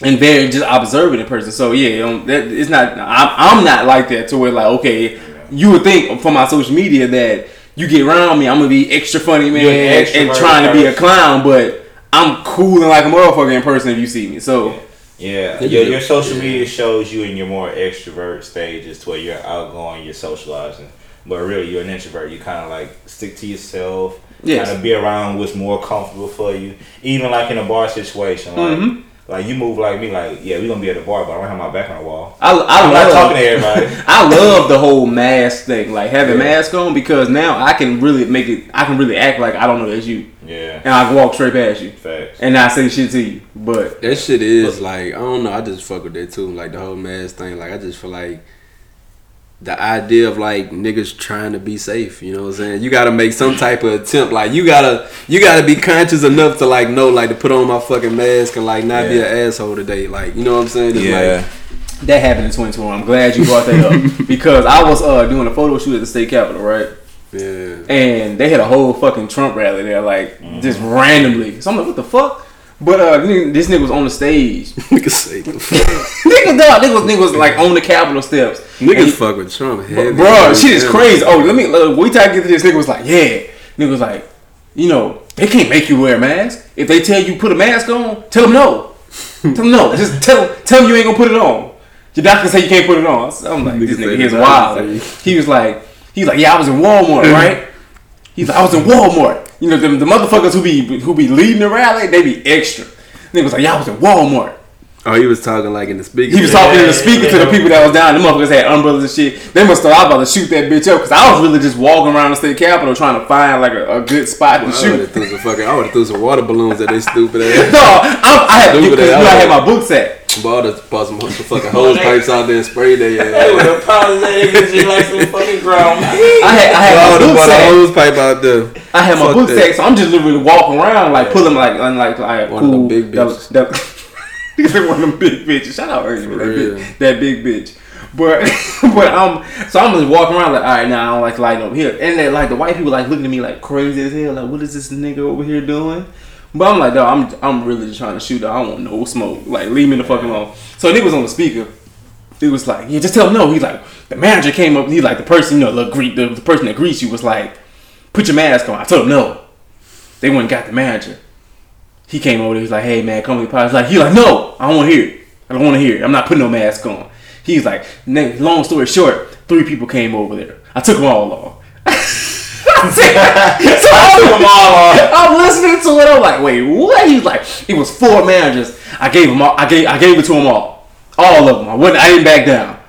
S2: and very just observant in person. So yeah, um, that, it's not. I'm, I'm not like that to where like okay, you would think from my social media that you get around me, I'm gonna be extra funny man
S3: You're an
S2: and trying to be a clown, but I'm cool and like a motherfucker in person if you see me. So
S3: Yeah,
S1: Yeah.
S3: your, your social media shows you in your more extrovert stages to where you're outgoing, you're socializing. But really, you're an introvert. You kind of like stick to yourself.
S2: Yes.
S3: Kind of be around what's more comfortable for you. Even like in a bar situation, like
S2: Mhm.
S3: Like you move like me. Like yeah, we gonna be at the bar, but I don't have my back on the wall.
S2: I, I
S3: I'm
S2: love
S3: not talking to everybody.
S2: I love the whole mask thing, like having
S3: Yeah.
S2: mask on because now I can really make it. I can really act like I don't know that's you,
S3: yeah,
S2: and I can walk straight past you
S3: facts.
S2: and not say shit to you. But
S1: that shit is like I don't know. I just fuck with that too. Like the whole mask thing. Like I just feel like the idea of like niggas trying to be safe. You know what I'm saying? You gotta make some type of attempt. Like you gotta you gotta be conscious enough to like know like to put on my fucking mask and like not be an asshole today. Like you know what I'm saying? It's
S3: Yeah.
S1: like
S2: That happened in 2021. I'm glad you brought that up because I was uh, doing a photo shoot at the state capitol, right?
S1: yeah.
S2: And they had a whole fucking Trump rally there, like just
S1: Mm-hmm.
S2: randomly. So I'm like, what the fuck? But uh, this nigga was on the stage.
S1: Niggas say the fuck.
S2: nigga, dog, nigga was, nigga was like on the Capitol steps.
S1: Niggas fuck with Trump heavy.
S2: Bro, shit is crazy. Oh, let me. Uh, we try to get to this. Nigga was like, yeah. Nigga was like, you know, they can't make you wear a mask. If they tell you put a mask on, tell them no. tell them no. Just tell tell them you ain't gonna put it on. Your doctor say you can't put it on. So I'm like, this
S1: Nigga
S2: nigga here's
S1: the
S2: wild. Like, he was like, he's like, yeah, I was in Walmart, right? He's like, I was in Walmart. You know, the, the motherfuckers who be who be leading the rally, they be extra. Nigga was like, yeah, I was at Walmart.
S1: Oh, he was talking like in the speaker.
S2: He was talking
S3: Yeah,
S2: and speaking to the people that was down. The motherfuckers had umbrellas and shit. They must have thought I was about to shoot that bitch up because I was really just walking around the state capitol trying to find like a, a good spot to
S1: I
S2: shoot.
S1: have threw some fucking. I would have threw some water balloons at they stupid ass.
S2: No, I, I had
S1: Stupid
S2: because you know,
S1: ass.
S2: I had my book sack.
S1: Bought us, bought some fucking hose pipes out there and sprayed their
S3: They would have probably let it just like some fucking ground.
S2: I had I had
S1: I
S2: my
S1: would have bought a hose pipe out there.
S2: I had my
S1: Fuck
S2: book
S1: that.
S2: sack, so I'm just literally walking around like pulling like like like
S1: One of
S2: cool
S1: them big
S2: that-
S1: bitches.
S2: that- He's like one of them big bitches. Shout out Ernie,
S1: For
S2: that,
S1: real.
S2: big, that big bitch. But but um, so I'm just walking around like, all right, now I don't like lighting over here, and then like the white people like looking at me like crazy as hell, like what is this nigga over here doing? But I'm like, dog, I'm I'm really just trying to shoot. Dog. I don't want no smoke. Like leave me the fuck alone. So nigga was on the speaker. It was like, yeah, just tell him no. He's like, the manager came up. He's like, the person, you know, the, greet, the, the person that greets you was like, put your mask on. I told him no. They went and got the manager. He came over. He was like, hey man, come with me. He's like, he like, no, I don't want to hear it. I don't want to hear it. I'm not putting no mask on. He's like, long story short, three people came over there. I took them all off. so I'm, I'm I'm like, wait, what? He's like, it was four managers. I gave them all. I gave. I gave it to them all. All of them. I wouldn't. I didn't back down.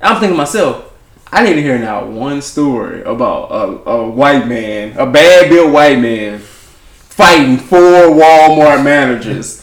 S2: I'm thinking to myself, I didn't hear now one story about a, a white man, a bad built white man, fighting four Walmart managers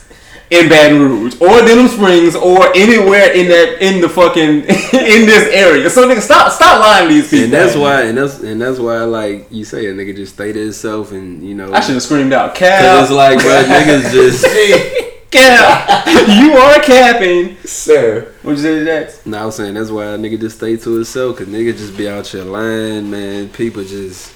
S2: in Baton Rouge or Denham Springs or anywhere in that in the fucking in this area. So nigga, stop stop lying to these people.
S1: And that's why, and that's and that's why, like you say, a nigga just stay to himself, and you know,
S2: I should have screamed out,
S1: Cause
S2: Cal,
S1: it's like, bro, niggas just.
S2: Cal, you are capping.
S3: Sir.
S2: What'd you say to that?
S1: No, I was saying that's why a nigga just stay to himself, cause nigga just be out here lying, man. People just.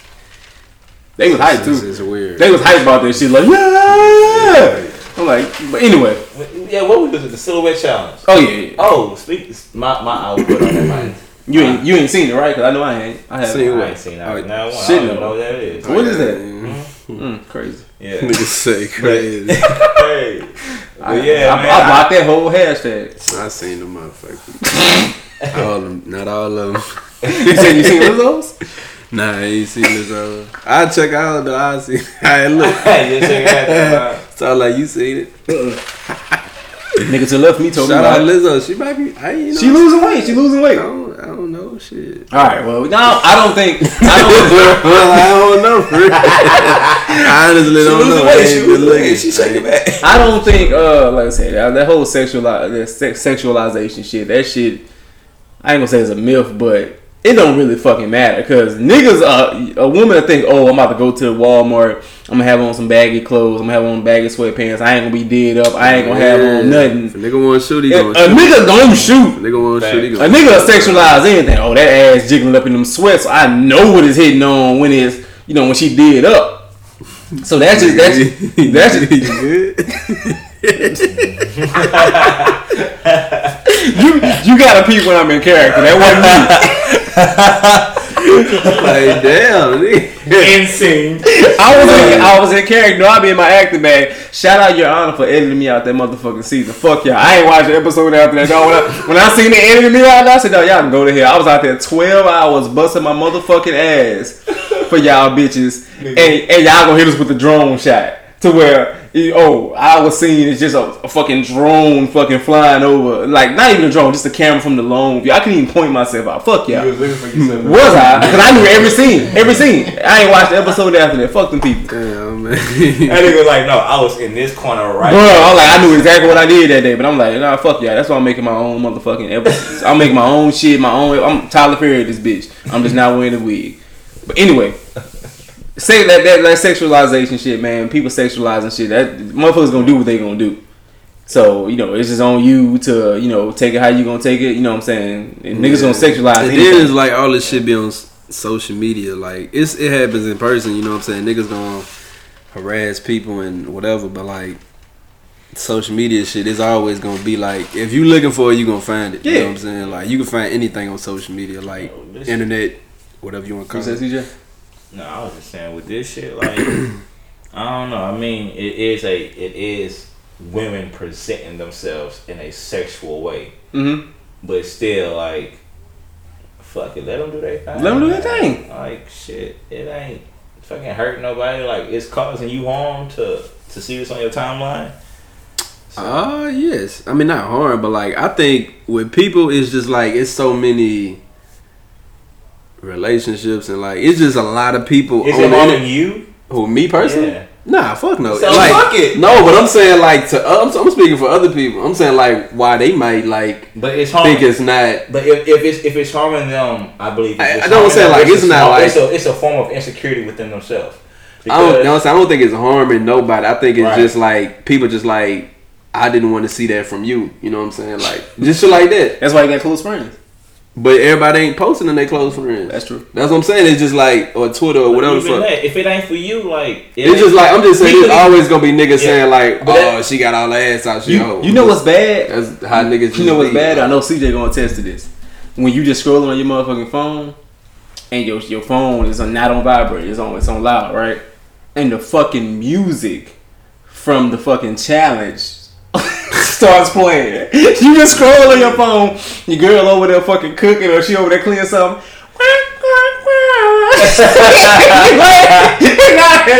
S2: They was hyped
S1: It's, it's,
S2: too.
S1: it's weird.
S2: They was hyped about that shit. Like, yeah. I'm like, but anyway.
S3: Yeah, what was it? The silhouette challenge.
S2: Oh yeah, yeah.
S3: Oh, speak my my output on that mind.
S2: You ain't you ain't seen it right? Cause I know I ain't. I have.
S1: Seen
S3: I
S1: what?
S3: ain't seen
S1: Oh,
S3: that. Now one. I
S2: shit,
S3: don't know what that is.
S2: What is that?
S1: Yeah.
S2: Mm, crazy.
S3: Yeah.
S1: Niggas say crazy.
S3: hey.
S2: I,
S3: yeah,
S2: I,
S3: man.
S2: I blocked that whole hashtag.
S1: I seen the motherfucker. all of them, not all of them.
S2: you said you seen Lizzo's?
S1: Nah, I ain't seen this. Uh, I check out the I see. I look.
S3: Hey, just check it out.
S1: Sound like you seen it.
S2: Nigga to left me told
S1: Shout
S2: me.
S1: out
S2: Like,
S1: Lizzo. She might be. I you know.
S2: she losing weight. She losing
S1: I
S2: weight.
S1: don't. I don't know. Shit.
S2: All right. Well, no, I don't think. I don't.
S1: well, I don't know. For. I honestly don't
S3: losing
S1: know.
S3: weight,
S1: I
S3: she losing
S1: been
S3: weight,
S1: looking.
S3: she shaking back.
S2: I don't think. Uh, like I said, that, that whole sexual that sexualization shit. That shit. I ain't gonna say it's a myth, but it don't really fucking matter because niggas. Uh, a woman that think, oh, I'm about to go to Walmart. I'm gonna have on some baggy clothes. I'm gonna have on baggy sweatpants. I ain't gonna be dead up. I ain't gonna have on nothing.
S1: If a nigga want to shoot, he
S2: A,
S1: gonna
S2: a
S1: shoot.
S2: nigga gonna shoot.
S1: A nigga want to shoot, he
S2: A
S1: gonna
S2: nigga will sexualize anything. Oh, that ass jiggling up in them sweats. So I know what it's hitting on when it's you know when she did up. So that's just that's that's just,
S1: You
S2: you you gotta pee when I'm in character. That wasn't me.
S1: like damn.
S3: Insane.
S2: I was in, I was in character. No, I be in my acting bag. Shout out your honor for editing me out that motherfucking season. Fuck y'all. I ain't watched the episode after that. Dog. When I, when I seen the editing me out, I said, "No, y'all can go to hell." I was out there twelve hours busting my motherfucking ass for y'all bitches, and, and y'all gonna hit us with the drone shot. To where oh I was seeing it's just a, a, fucking drone fucking flying over like not even a drone just a camera from the lone view. I couldn't even point myself out. Fuck yeah. was, was I? Because I knew every scene every scene. I ain't watched the episode after that. Fuck them people.
S3: Damn man. That nigga like no I was in this corner right
S2: bro I was like I knew exactly what I did that day but I'm like nah fuck yeah. That's why I'm making my own motherfucking episodes I'm making my own shit my own I'm Tyler Perry this bitch. I'm just not wearing the wig. But anyway say that, that that sexualization shit, man. People sexualizing shit. That motherfuckers gonna do what they gonna do. So you know, it's just on you to you know take it how you gonna take it. You know what I'm saying? And niggas gonna sexualize.
S1: And then it's like all this shit be on social media. Like it's it happens in person. You know what I'm saying? Niggas gonna harass people and whatever. But like social media shit is always gonna be like if you looking for it, you gonna find it. Yeah. You know what I'm saying? Like you can find anything on social media, like oh, internet, whatever you want to call it.
S3: No, I was just saying with this shit, like I don't know. I mean, it is a it is women presenting themselves in a sexual way, mm-hmm. but still like, fuck it, let them do their thing.
S2: Let them do their thing.
S3: Like shit, it ain't fucking hurt nobody. Like it's causing you harm to to see this on your timeline.
S1: Ah, so. uh, yes. I mean, not harm, but like I think with people, it's just like it's so many relationships and like it's just a lot of people.
S3: Is it on you?
S1: Who me personally? Yeah. Nah, fuck no. So like, fuck it. No, but I'm saying like to uh, I'm, I'm, speaking for other people. I'm saying like why they might like,
S3: but it's harming,
S1: think it's not.
S3: But if, if it's if it's harming them, I believe.
S1: I, I, don't say like it's, it's not like
S3: it's a, it's a form of insecurity within themselves.
S1: I don't, no, I don't think it's harming nobody. I think it's right. just like people just like I didn't want to see that from you. You know what I'm saying? Like just shit like that.
S2: That's why you got close friends.
S1: But everybody ain't posting in their close friends.
S2: That's true.
S1: That's what I'm saying. It's just like on Twitter or whatever.
S3: That, if it ain't for you, like
S1: it it's just like I'm just saying. There's always gonna be niggas yeah. saying like, "Oh, that, she got all the ass out." She
S2: you, you know what's bad?
S1: That's how niggas.
S2: You know what's bad? Like, I know CJ gonna attest to this. When you just scrolling on your motherfucking phone, and your your phone is not on vibrate, it's on it's on loud, right? And the fucking music from the fucking challenge starts playing. You just scroll on your phone. Your girl over there fucking cooking, or she over there cleaning something.
S3: now,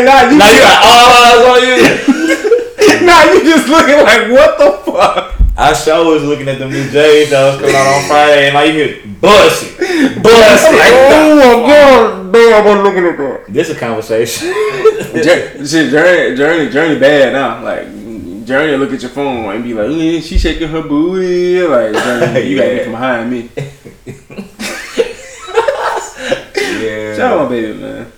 S3: now, you, now you got all eyes on you.
S2: now you just looking like what the fuck.
S3: I sure was looking at them new J's that was coming out on Friday, and I hear bust it, bust it. Like,
S2: oh my god, damn! I'm looking at that.
S3: This is a conversation.
S2: Shit, journey, journey, journey, bad now. Like Journey look at your phone and be like, eh, she shaking her booty. Like, Journey, you got me from behind me. yeah. Shout out my baby, man.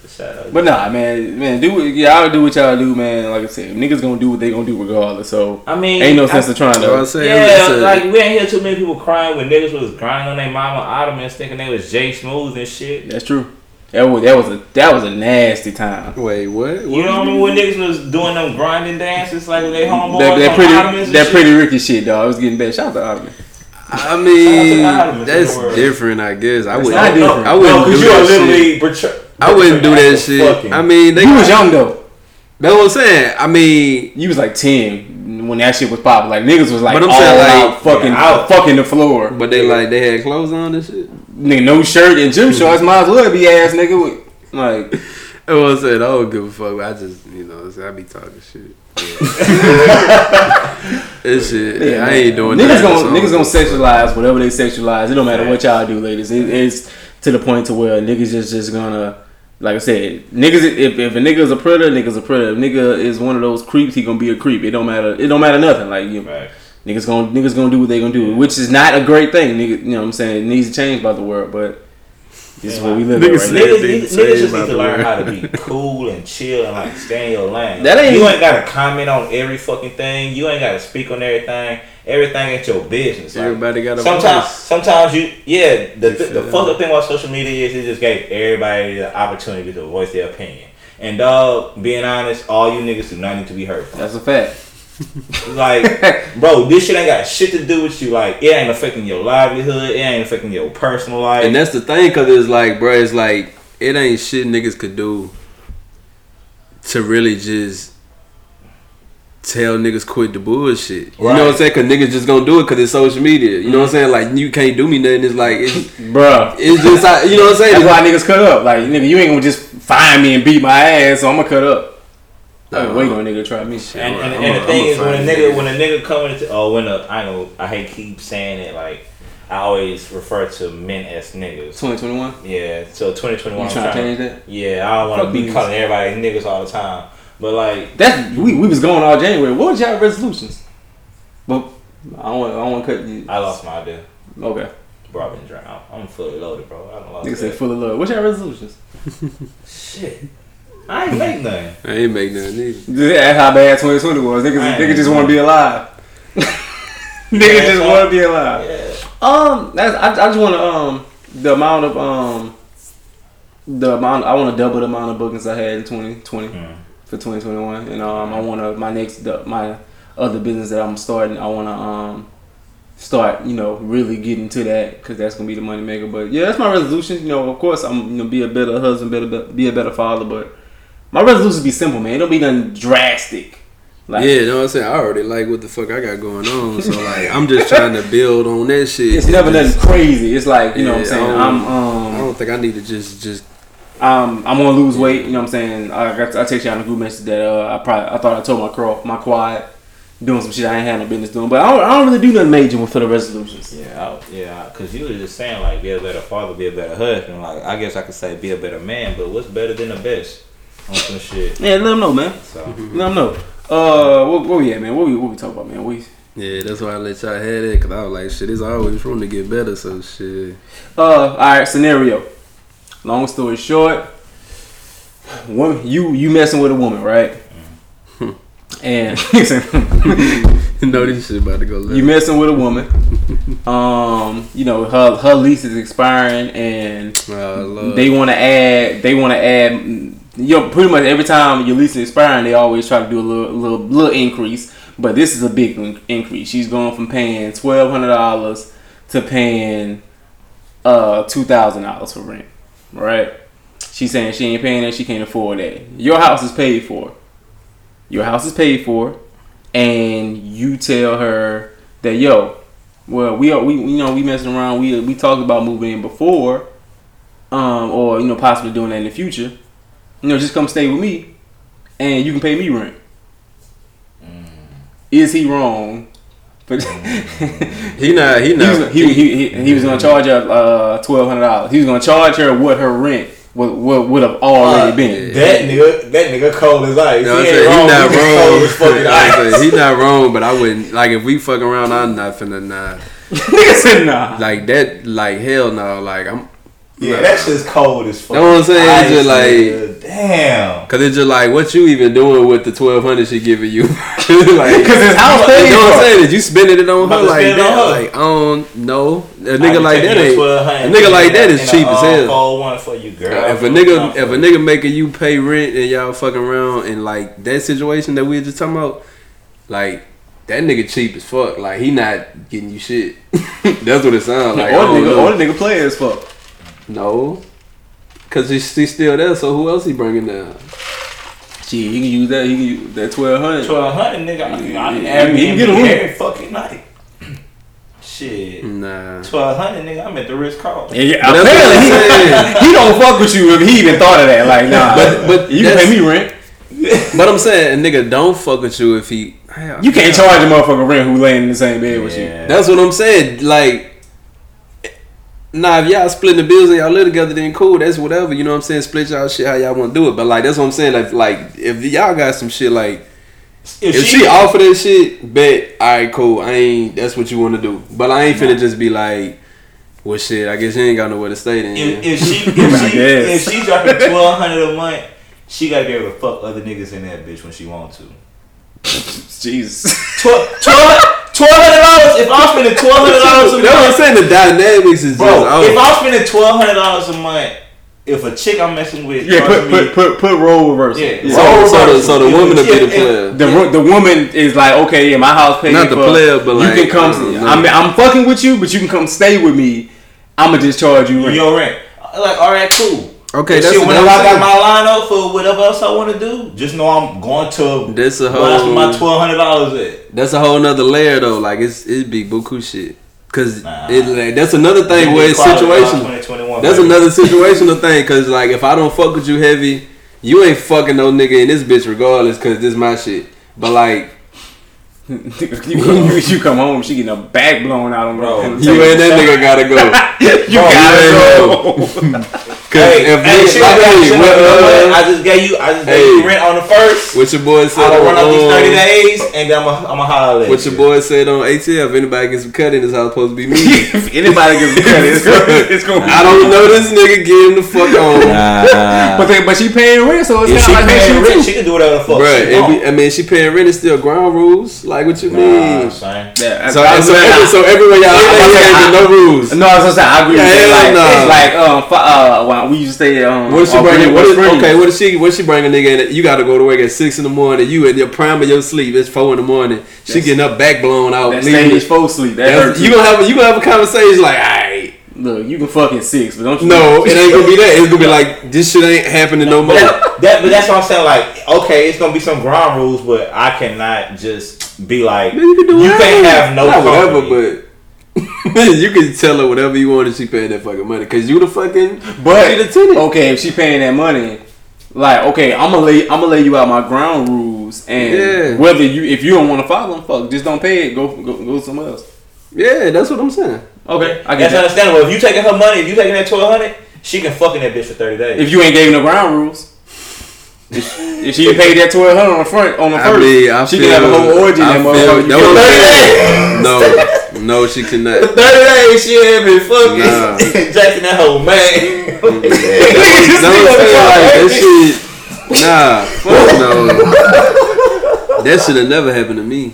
S2: But nah, man, man, do what y'all do what y'all do, man. Like I said, niggas gonna do what they gonna do regardless. So
S3: I mean,
S2: ain't no sense I, of trying to.
S3: Say, yeah, like we ain't hear too many people crying when niggas was crying on their mama ottomans thinking they was Jay Smooth and shit.
S2: That's true. That was that was a that was a nasty time.
S1: Wait, what? what
S3: you know what I mean? When niggas was doing them grinding dances like they homeboys
S2: that, that pretty that pretty Ricky shit, dog. I was getting bad. Shout out to Ottoman.
S1: I mean, that's different. I guess I would.
S2: Not different.
S1: I wouldn't no, do that shit. I wouldn't do that shit. I mean,
S2: they, you was young though.
S1: That's what I'm saying. I mean,
S2: you was like ten when that shit was popping. Like niggas was like, but I'm saying like fucking out fucking the floor.
S1: But they like they had clothes on and shit
S2: nigga, no shirt and gym shorts, might as well be ass nigga. With, like,
S1: I was saying, I don't give a fuck. I just, you know, I be talking shit. this shit, yeah, I ain't doing
S2: niggas that. Gonna, niggas gonna sexualize whatever they sexualize. It don't matter what y'all do, ladies. It, it's to the point to where niggas just just gonna, like I said, niggas. If, if a nigga is a predator, nigga's a predator. If nigga is one of those creeps, he gonna be a creep. It don't matter. It don't matter nothing. Like you. Right. Niggas gonna niggas gonna do what they gonna do, which is not a great thing. Nigga, you know what I'm saying? It needs to change by the world, but this is what we live in right
S3: niggas, niggas, niggas just need to learn how to be cool and chill and like stay in your lane. That ain't you ain't gotta comment on every fucking thing. You ain't gotta speak on everything. Everything ain't your business.
S1: Like, Everybody got a
S3: sometimes.
S1: Voice.
S3: Sometimes you yeah. The the, the fucked up thing about social media is it just gave everybody the opportunity to voice their opinion. And dog, being honest, all you niggas do not need to be hurt.
S2: That's a fact
S3: like, bro, this shit ain't got shit to do with you. Like, it ain't affecting your livelihood. It ain't affecting your personal life.
S1: And that's the thing, cause it's like, bro, it's like it ain't shit niggas could do to really just tell niggas quit the bullshit. You right. know what I'm saying? Cause niggas just gonna do it cause it's social media. You know what I'm mm-hmm. saying? Like you can't do me nothing. It's like, it's,
S2: bro.
S1: It's just, you know what I'm saying?
S2: That's why niggas cut up. Like nigga, you ain't gonna just find me and beat my ass. So I'm gonna cut up. I've been waiting on a nigga to try me.
S3: And, and,
S1: I'm
S3: and
S1: a-
S3: the thing is, when a nigga,
S1: nigga.
S3: when a nigga coming to, oh, when a, I know, I hate keep saying it, like, I always refer to men as niggas.
S2: 2021.
S3: Yeah, so 2021.
S2: You
S3: I'm
S2: trying to change that?
S3: Yeah, I don't want to be
S2: niggas.
S3: calling everybody niggas all the time. But, like,
S2: That's we, we was going all January. What was y'all resolutions? But I don't want I don't want to cut you.
S3: I lost my idea.
S2: Okay,
S3: Bro, I've been drinking. I'm fully loaded, bro. I don't lost
S2: nigga say
S3: that.
S2: full of love. What's your resolutions?
S3: Shit. I ain't make nothing.
S1: I ain't make nothing either.
S2: That's how bad 2020 was. Niggas,
S3: I
S2: niggas just want to be alive. niggas just want to be alive.
S3: Yeah.
S2: Um, that's, I, I just want to um the amount of um the amount I want to double the amount of bookings I had in 2020
S3: Mm.
S2: for 2021, and um I want to my next the, my other business that I'm starting. I want to um start you know really getting to that because that's gonna be the money maker. But yeah, that's my resolution. You know, of course I'm you know be a better husband, better be a better father, but my resolutions be simple, man. It don't be nothing drastic. Like,
S1: yeah, you know what I'm saying? I already like what the fuck I got going on. So like I'm just trying to build on that shit.
S2: It's never
S1: just,
S2: nothing crazy. It's like you know what I'm saying.
S1: I
S2: I'm
S1: don't-
S2: um
S1: I don't think I need to just just
S2: Um, I'm gonna lose weight. You know what I'm saying? I got I text you on the group message that uh, I probably I thought I told my girl my quad doing some shit I ain't had no business doing, but I don't, I don't really do nothing major for the resolutions.
S3: Yeah, I, yeah, because you were just saying like be a better father, be a better husband. Like I guess I could say be a better man, but what's better than the best on some shit?
S2: Yeah, let them know, man.
S3: So
S2: Let them know. Uh, what, what we at, man? What we what we talk about, man? We
S1: yeah. That's why I let y'all have it because I was like, shit, it's always room to get better. So shit.
S2: uh, all right. Scenario. Long story short, woman, you you messing with a woman, right? and
S1: you know this shit about to go left.
S2: you messing with a woman. Um, you know her her lease is expiring, and
S1: Oh,
S2: they want to add. They want to add. You know, pretty much every time your lease is expiring, they always try to do a little, little, little increase. But this is a big increase. She's going from paying twelve hundred dollars to paying uh two thousand dollars for rent. Right? She's saying she ain't paying that. She can't afford that. Your house is paid for. Your house is paid for, and you tell her that yo, well, we are we you know we messing around. We we talked about moving in before, um, or you know possibly doing that in the future. You know, just come stay with me, and you can pay me rent. Is he wrong? But
S1: he not. He
S2: he, was, he, he, he, he was gonna charge her uh, twelve hundred dollars. He was gonna charge her what her rent would would, would have already
S3: Uh,
S2: been.
S3: that nigga, that nigga cold as ice.
S1: No, I
S3: he
S1: said,
S3: ain't
S1: he not
S3: he cold as
S1: wrong. I
S3: ice.
S1: said, he not wrong, but I wouldn't like if we fuck around. I'm not finna nah.
S2: Nigga said nah.
S1: Like that. Like hell no. Like I'm.
S3: Yeah, that shit's cold as fuck.
S1: You Know what I'm saying? It's just like-
S3: nigga. damn.
S1: Cause it's just like what you even doing with the twelve hundred she giving you? like,
S2: Because his house
S1: you
S2: paid
S1: know what I'm saying? Did you spending it on her like that?
S3: on her.
S1: Like I don't know. A nigga like that ain't. A nigga like that is cheap as hell.
S3: One for you, girl.
S1: If a nigga, if a nigga making you pay rent and y'all fucking around and like that situation that we were just talking about, like that nigga cheap as fuck. Like he not getting you shit. That's what it sounds like.
S2: Or, nigga, or nigga play as fuck.
S1: No, cause he's, he's still there. So who else he bringing down?
S2: Gee, he can use that. He can use that twelve hundred.
S3: twelve hundred, nigga. I, I,
S2: Yeah,
S3: I,
S2: he can get a room.
S3: every fucking night. Shit,
S1: Nah.
S3: twelve hundred, nigga. I'm at the Ritz Carlton.
S2: Yeah, yeah.
S1: But that's what I'm
S2: Apparently,
S1: saying.
S2: he, he don't fuck with you if he even thought of that. Like, nah.
S1: But- but
S2: you can pay me rent.
S1: But I'm saying a nigga don't fuck with you if he.
S2: You can't charge a motherfucker rent who laying in the same bed with you.
S1: That's what I'm saying. Like, nah, if y'all splitting the bills and y'all live together, then cool. That's whatever. You know what I'm saying? Split y'all shit how y'all want to do it. But like, that's what I'm saying. Like, like if y'all got some shit like. If, she, offer that shit, bet, alright, cool. I ain't. That's what you want to do. But I ain't finna just be like, well, shit. I guess you ain't got nowhere to stay then.
S3: if, if she if she if she dropping twelve hundred a month, she gotta be able to fuck other niggas in that bitch when she want to.
S2: Jesus.
S3: Twelve hundred dollars. If I'm spending twelve hundred dollars a
S1: That's what I'm saying. The dynamics is
S3: bro.
S1: just off.
S3: If I'm spending twelve hundred dollars a month, if a chick I'm messing with,
S2: Yeah, put
S3: charging me-
S2: put put put role reversal.
S3: Yeah.
S1: so,
S3: Role
S1: so, the,
S3: reversal.
S1: so the
S3: If
S1: woman
S3: a
S1: will be the player.
S2: The ro- the woman is like, okay, yeah, my house paid
S1: Not the
S2: for.
S1: player, but like,
S2: you can come.
S1: I don't know.
S2: I'm I'm fucking with you, but you can come stay with me. I'ma just charge you rent.
S3: your rent. Like, all right, cool.
S1: Okay,
S3: And
S1: that's
S3: shit,
S1: what
S3: whenever
S1: I'm
S3: I got my line up for whatever else I want to do, just know I'm going to.
S1: That's a
S3: Well, that's
S1: whole.
S3: my twelve hundred dollars at.
S1: That's a whole nother layer though. Like it's it's big buku shit. Cause
S3: Nah.
S1: it like, that's another thing where it's situational. That's another situational thing. Cause like if I don't fuck with you heavy, you ain't fucking no nigga in this bitch regardless, cause this my shit. But like,
S2: you, you, you come home, she getting a back blown out on
S3: Bro,
S2: on the
S1: you
S2: table.
S1: and that nigga gotta go.
S2: you
S3: Bro,
S2: gotta
S1: you
S2: go.
S1: Cause
S3: Hey,
S1: if
S3: hey,
S1: nigga-
S3: shit, I,
S1: hey,
S3: you.
S1: what,
S3: You know what?
S1: uh,
S3: I just gave you. I just gave
S1: hey.
S3: you rent on the first.
S1: what your boy said
S3: I'm gonna run
S1: on,
S3: up these thirty
S1: um,
S3: days, and then I'm gonna I'm holler at
S1: What your
S3: you.
S1: boy said on ATL, if anybody gets some cut in, this house supposed to be me.
S2: if anybody gets a credit, it's gonna, it's gonna be.
S1: I don't know this nigga getting the fuck on. Nah.
S2: But they, but she paying rent, so it's
S3: If
S2: kind
S3: she
S2: of like
S3: paying
S2: her
S3: rent,
S2: shit
S3: she can do whatever the fuck
S1: Bruh,
S3: she want.
S1: be, I mean, she paying rent is still ground rules. Like, what you
S3: Nah,
S1: mean?
S3: son.
S2: Yeah,
S1: So,
S2: I- I-
S1: so, every, so everywhere y'all
S2: I-
S1: stay,
S2: I-
S1: here no rules.
S2: No, I was gonna say I agree
S1: Yeah,
S2: with that. Like,
S1: no.
S2: it's like um, fi- uh, when we used to stay um,
S1: What she bringing?
S2: Green-
S1: What
S2: West
S1: okay, what is she? What she bring a nigga in? You got to go to work at six in the morning. You in your prime of your sleep. It's four in the morning. She
S2: That's-
S1: getting her back blown out.
S2: That
S1: leaving-
S2: stage four sleep. That
S1: That's-
S2: hurt
S1: you
S2: you.
S1: gonna have a, you gonna have a conversation like, alright,
S2: Look, you can fucking six, but don't you?
S1: no, it ain't gonna be that. It's gonna be like this shit ain't happening no more.
S3: That, that, but that's what I'm saying. Like, okay, it's gonna be some ground rules, but I cannot just be like,
S1: you can do
S3: you can't have no
S1: Not
S3: company.
S1: whatever, but you can tell her whatever you want if she paying that fucking money. Cause you the fucking
S2: But
S1: she the tenant.
S2: okay, if she paying that money, like okay, I'm gonna lay I'm gonna lay you out my ground rules, and
S1: Yeah.
S2: whether you if you don't want to follow them, fuck, just don't pay it. Go go go somewhere else.
S1: Yeah, that's what I'm saying.
S2: Okay, I get
S3: That's
S2: that.
S3: understandable. If you taking her money, if you taking that twelve hundred, she can fucking that bitch for thirty days.
S2: If you ain't gave no ground rules. If if she paid that twelve hundred on the front on the
S1: I
S2: first,
S1: mean, I
S2: she
S1: feel,
S2: can have a whole orgy
S1: I
S2: that
S1: feel-
S2: motherfucker. You
S1: that
S2: feel
S1: was-
S2: me?
S1: No, no, she cannot.
S3: thirty days, she ain't been fucking
S1: Nah.
S3: Jackson that whole man.
S1: No, I'm saying, like, that shit. Nah, fuck no. That should have never happened to me,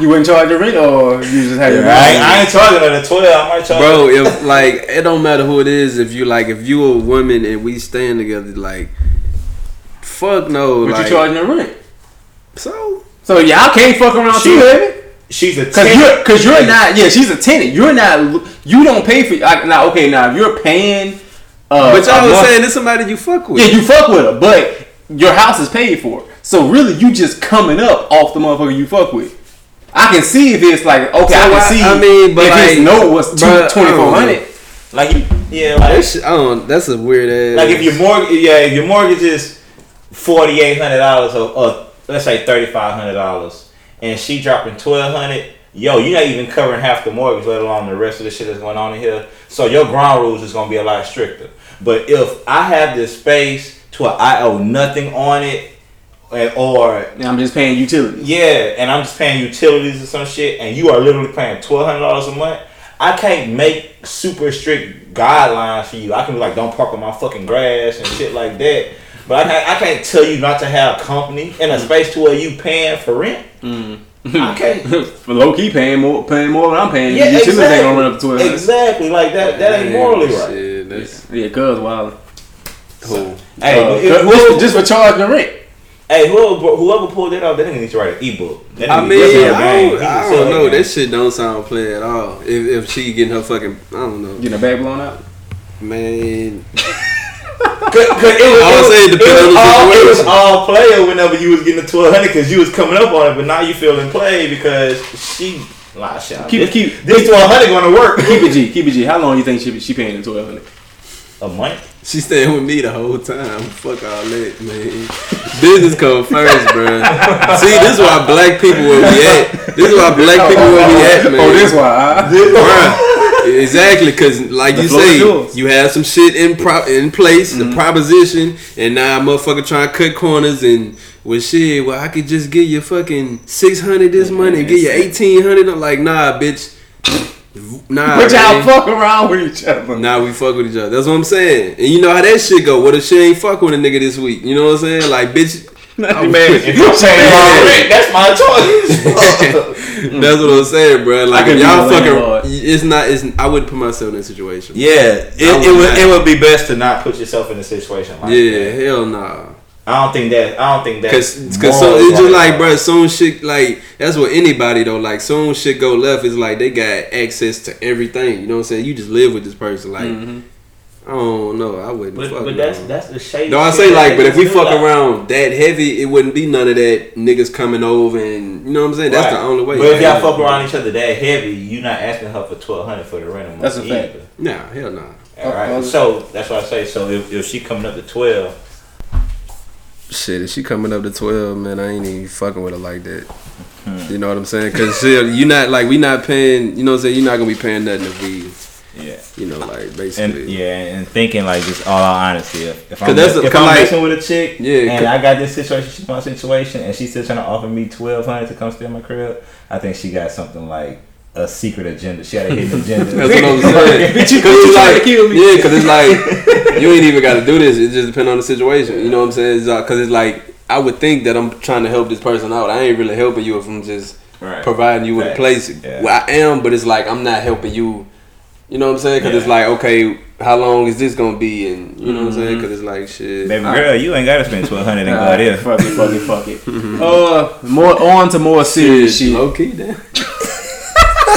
S2: You wouldn't charge the rent, or you just had your
S3: I, ain't, I ain't charging her the twelve. I might charge.
S1: bro. If like it don't matter who it is. If you like, if you a woman and we stand together, like, fuck no.
S2: But
S1: like,
S2: you charging the rent.
S1: so
S2: So y'all can't fuck around
S3: She-
S2: too, baby.
S3: She's a
S2: Cause
S3: tenant.
S2: you're, cause you're not. Yeah, she's a tenant. You're not. You don't pay for. I, now, okay, now if you're paying. Uh,
S1: But y'all
S2: a
S1: was saying this somebody you fuck with.
S2: Yeah, you fuck with her, but your house is paid for. So really, you just coming up off the motherfucker you fuck with. I can see if it's like okay,
S1: So
S2: I can
S1: I-
S2: see.
S1: I mean, but
S2: if his
S1: like-
S2: note was two
S1: but I
S2: twenty
S1: don't
S2: four
S1: know.
S2: hundred.
S3: like you, yeah, like,
S1: shit, I don't. That's a weird ass.
S3: like if your mortgage, yeah, if your mortgage is forty eight hundred dollars or, or let's say thirty five hundred dollars, and she dropping twelve hundred. Yo, you're not even covering half the mortgage, let alone the rest of the shit that's going on in here. So your ground rules is gonna be a lot stricter. But if I have this space to where I owe nothing on it, and- or
S2: I'm just paying utilities.
S3: Yeah, and I'm just paying utilities or some shit, and you are literally paying twelve hundred dollars a month. I can't make super strict guidelines for you. I can be like, don't park on my fucking grass and shit like that. But I can't, I can't tell you not to have company in a space to where you paying for rent. I can't.
S2: For low key paying more, paying more than I'm paying.
S3: Yeah, exactly.
S2: ain't gonna run up to twelve hundred.
S3: Exactly, like that. That ain't morally right.
S1: Shit, that's
S2: Yeah, cuz wild.
S1: cool.
S3: Hey,
S2: Uh,
S3: but
S2: just,
S3: whoever,
S2: just for charging the rent.
S3: hey, whoever, whoever pulled that off, that nigga needs to write an ebook. That
S1: I mean,
S3: definitely a
S1: I
S3: game.
S1: don't, I don't
S3: sell
S1: know.
S3: game.
S1: That shit don't sound play at all. If if she getting her fucking, I don't know,
S2: Getting a back blown out.
S1: man.
S3: Cause, cause it was,
S1: I would
S3: it was, it was all, it was all player whenever you was getting the twelve hundred because you was coming up on it, but now you feeling play because she like shit.
S2: Keep-
S3: this,
S2: keep-
S3: this twelve hundred going to work.
S2: Keep it G, keep it G. How long you think she she paying the twelve hundred?
S3: A month.
S1: She staying with me the whole time. Fuck all that, man. Business come first, bro. See, this is why black people where we at. This is why black people where we at, oh, man.
S2: Oh, this why.
S1: Bruh, exactly, because like
S2: The
S1: you say, you have some shit in pro- in place,
S2: Mm-hmm.
S1: the proposition, and now motherfucker trying to cut corners and well shit. Well, I could just give you fucking six hundred this month and give you eighteen hundred. I'm like, nah, bitch, nah.
S2: But y'all
S1: man.
S2: fuck around with each other.
S1: Nah, we fuck with each other. That's what I'm saying. And you know how that shit go. What if she ain't fuck with a nigga this week? You know what I'm saying? Like, bitch. I'm-
S3: If you paying my rent, that's my choice.
S1: That's what I'm saying, bro. Like, if y'all
S2: a landlord.
S1: fucking, it's not. It's. I wouldn't put myself in that situation.
S3: yeah, it, it
S1: would
S3: would
S1: not.
S3: it would be best to not put yourself in a situation like
S1: Yeah,
S3: that.
S1: hell nah.
S3: I don't think that. I don't think that.
S1: Cause, cause so it's just like, bro, soon shit like that's what anybody though. Like, soon shit go left. It's like they got access to everything. You know what I'm saying? You just live with this person. Like,
S2: Mm-hmm.
S1: I don't know. I wouldn't.
S3: But,
S1: fuck
S3: but
S1: no.
S3: that's that's the shade.
S1: No, I say like, but if we fuck around that heavy, it wouldn't be none of that niggas coming over and you know what I'm saying. That's the only way.
S3: But if y'all fuck around each other that heavy, you're not asking her for twelve hundred for the rent a.
S2: That's a fact.
S1: Nah, hell nah.
S3: All right.
S2: Uh,
S3: So that's why I say. So if, if she coming up to twelve,
S1: Shit, if she coming up to twelve, man, I ain't even fucking with her like that.
S3: Hmm.
S1: You know what I'm saying? Cause shit, you not like we not paying. You know what I'm saying? You're not gonna be paying nothing if we,
S3: Yeah.
S1: you know, like
S3: And yeah, and thinking like just all honesty, if, if I'm,
S1: that's a-
S3: if I'm
S1: like-
S3: messing with a chick,
S1: Yeah,
S3: and I got this situation, she's my situation, and she's still trying to offer me twelve hundred to come stay in my crib, I think she got something like a secret agenda. She had a hidden agenda.
S1: That's what I'm saying.
S2: Bitch, you-
S1: Cause
S2: you
S1: you
S2: trying
S1: like,
S2: to kill me.
S1: yeah, cause it's like you ain't even got to do this. It just depends on the situation. You know what I'm saying? It's, uh, Cause it's like I would think that I'm trying to help this person out. I ain't really helping you if I'm just
S3: right.
S1: providing you with a place.
S3: Yeah.
S1: Well, I am, but it's like I'm not helping you. You know what I'm saying? Because it's like, okay, how long is this gonna be? And you know what I'm saying?
S2: Mm-hmm.
S1: Because it's like shit.
S3: Baby
S1: I-
S3: girl, you ain't gotta spend twelve hundred and go
S2: Alright,
S3: there.
S2: fuck it, fuck it, fuck it. Uh, more on to more serious shit.
S1: Low key, damn.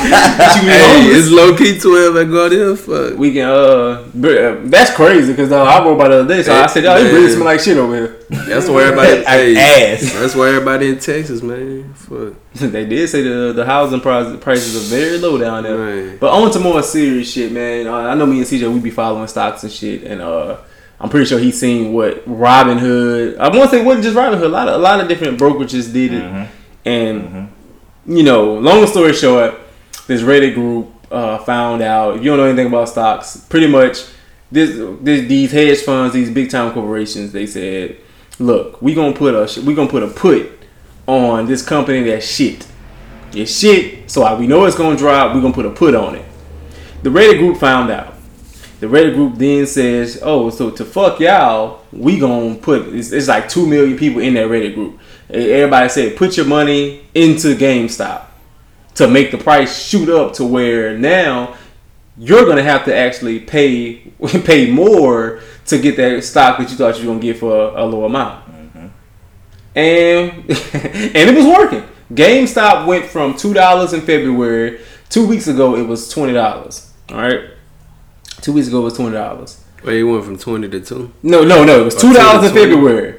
S2: You be
S1: hey, it's low key twelve I at Guardian. Fuck.
S2: We can uh, uh, that's crazy because uh, I wrote about the other day, so I said, "Yo, it really
S1: Man.
S2: smell like shit over here."
S1: That's why everybody. Hey,
S3: ass.
S1: That's why everybody in Texas, man. Fuck.
S2: they did say the the housing prices prices are very low down there.
S1: Man.
S2: But on to more serious shit, man. Uh, I know me and CJ we be following stocks and shit, and uh, I'm pretty sure he's seen what Robinhood. I want to say it wasn't just Robinhood. A lot of a lot of different brokerages did it,
S3: Mhm.
S2: and
S3: Mhm.
S2: you know, long story short, this Reddit group uh, found out. If you don't know anything about stocks, pretty much this, this these hedge funds, these big time corporations, they said, "Look, we gonna put a we gonna put a put on this company that shit. It's shit. So we know it's gonna drop. We gonna put a put on it." The Reddit group found out. The Reddit group then says, "Oh, so to fuck y'all, we gonna put it's, it's like two million people in that Reddit group. Everybody said, put your money into GameStop to make the price shoot up to where now you're gonna have to actually pay pay more to get that stock that you thought you were gonna get for a low amount. Mm-hmm. And and it was working. GameStop went from two dollars in February. Two weeks ago, it was twenty dollars. All right. Two weeks ago, it was twenty dollars.
S1: Wait, you went from twenty to two.
S2: No, no, no. It was two dollars in
S1: 20.
S2: February,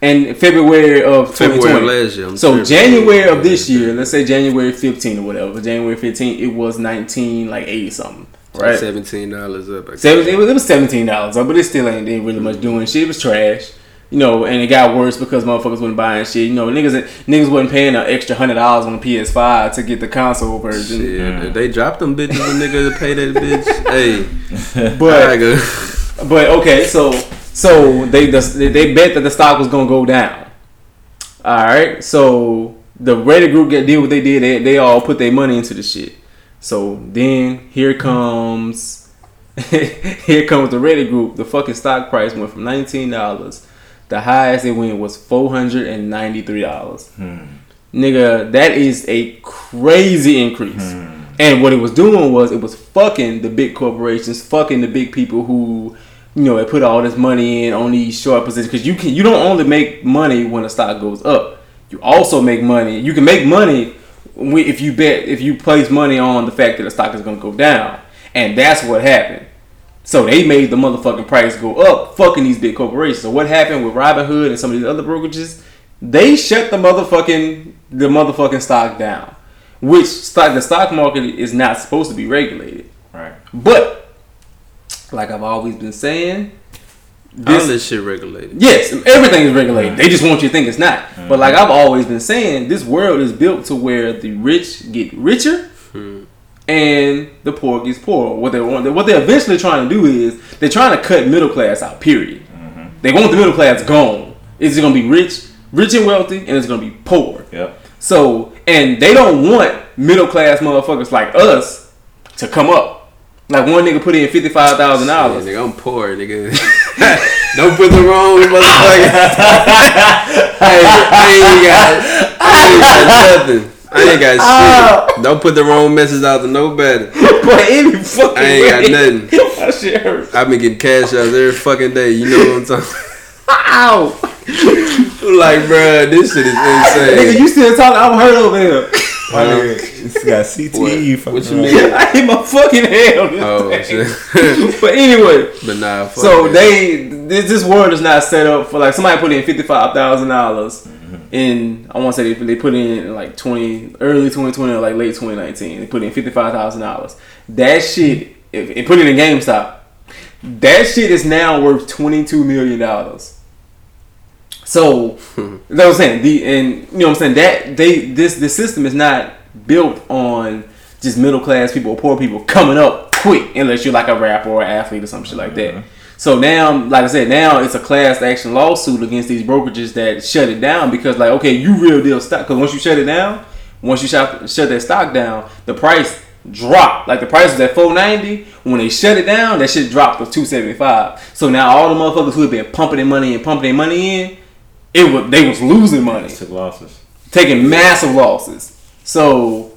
S2: and February of
S1: February
S2: 2020.
S1: of last year. I'm
S2: So
S1: tripping.
S2: January of this year, let's say January 15 or whatever, January 15, it was 19 like 80 something, right?
S1: Seventeen dollars up. I guess.
S2: Seven, it was, it was 17 dollars, up, but it still ain't, ain't really much doing shit. It was trash, you know, and it got worse because motherfuckers wasn't buying shit. You know, niggas niggas wasn't paying an extra hundred dollars on the PS5 to get the console version.
S1: Shit,
S3: Mm.
S1: they dropped them bitches. A nigga to pay that bitch. Hey,
S2: But But okay, so so they they bet that the stock was gonna go down. All right, so the Reddit group get did what they did. They, they all put their money into the shit. So then here comes here comes the Reddit group. The fucking stock price went from nineteen dollars. The highest it went was four hundred and ninety three dollars. Hmm. Nigga, that is a crazy increase. Hmm. And what it was doing was it was fucking the big corporations, fucking the big people who, you know, they put all this money in on these short positions. Because you can, you don't only make money when the stock goes up. You also make money. You can make money if you bet, if you place money on the fact that the stock is going to go down. And that's what happened. So they made the motherfucking price go up, fucking these big corporations. So what happened with Robinhood and some of these other brokerages? They shut the motherfucking the motherfucking stock down, which stock the stock market is not supposed to be regulated.
S3: Right.
S2: But like I've always been saying,
S1: All
S2: this
S1: this shit regulated.
S2: Yes, everything is regulated. They just want you to think it's not. But like mm-hmm. I've always been saying, this world is built to where the rich get richer hmm. and the poor gets poorer. What they want, what they're eventually trying to do is they're trying to cut middle class out. Period. Mm-hmm. They want the middle class gone. It's gonna be rich, rich and wealthy, and it's gonna be poor.
S3: Yep.
S2: So, and they don't want middle class motherfuckers like us to come up. Like one nigga put in fifty five thousand dollars.
S1: nigga, I'm poor, nigga. Don't put the wrong motherfucker. hey, I ain't got, I ain't got nothing. I ain't got uh, shit. Don't put the wrong message out to nobody.
S2: But any fucking
S1: I ain't got nothing.
S2: that shit hurt.
S1: I've been getting cash outs every fucking day. You know what I'm talking? About?
S2: Ow!
S1: like, bruh, this shit is insane.
S2: Nigga, you still talking? I'm hurt over here.
S3: My nigga, it's got CTE.
S1: What, what you
S3: fucking
S1: mean?
S2: I hit my fucking head on oh, this
S1: Oh
S2: thing.
S1: shit.
S2: But anyway,
S1: but nah. Fuck
S2: so
S1: that.
S2: they this, this world is not set up for like somebody put in fifty five thousand dollars in I want to say they, they put in like twenty early twenty twenty or like late twenty nineteen. They put in fifty five thousand dollars. That shit, if it put it in GameStop, that shit is now worth twenty two million dollars. So what I'm saying. The and you know what I'm saying that they this the system is not built on just middle class people or poor people coming up quick unless you're like a rapper or an athlete or some shit like that. Mm-hmm. So now, like I said, now it's a class action lawsuit against these brokerages that shut it down because like okay, you real deal stock because once you shut it down, once you shut shut that stock down, the price dropped. Like the price was at four ninety. When they shut it down, that shit dropped to two seventy five. So now all the motherfuckers who have been pumping their money and pumping their money in, it was they was losing money,
S3: Took losses.
S2: taking massive losses. So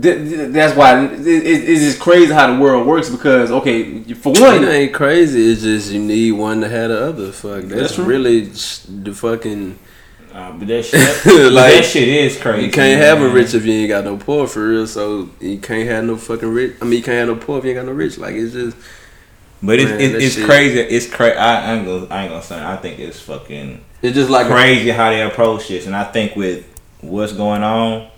S2: th- th- that's why it, it, it's just crazy how the world works because okay, for
S1: It
S2: one,
S1: ain't crazy. It's just you need one to have the other. Fuck, that's,
S2: That's
S1: really the fucking.
S3: Uh, but that shit,
S1: Like,
S3: that shit is crazy.
S1: You can't have a rich if you ain't got no poor for real. So you can't have no fucking rich. I mean, you can't have no poor if you ain't got no rich. Like it's just
S3: But it's
S1: Man,
S3: it, it's
S1: shit-
S3: crazy. It's crazy. I, I ain't gonna I ain't gonna say. I think it's fucking
S1: it's just like
S3: crazy how they approach this, and I think with what's going on,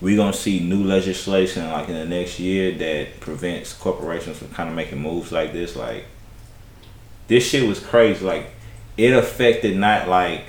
S3: we gonna see new legislation like in the next year that prevents corporations from kind of making moves like this. Like this shit was crazy. Like it affected not like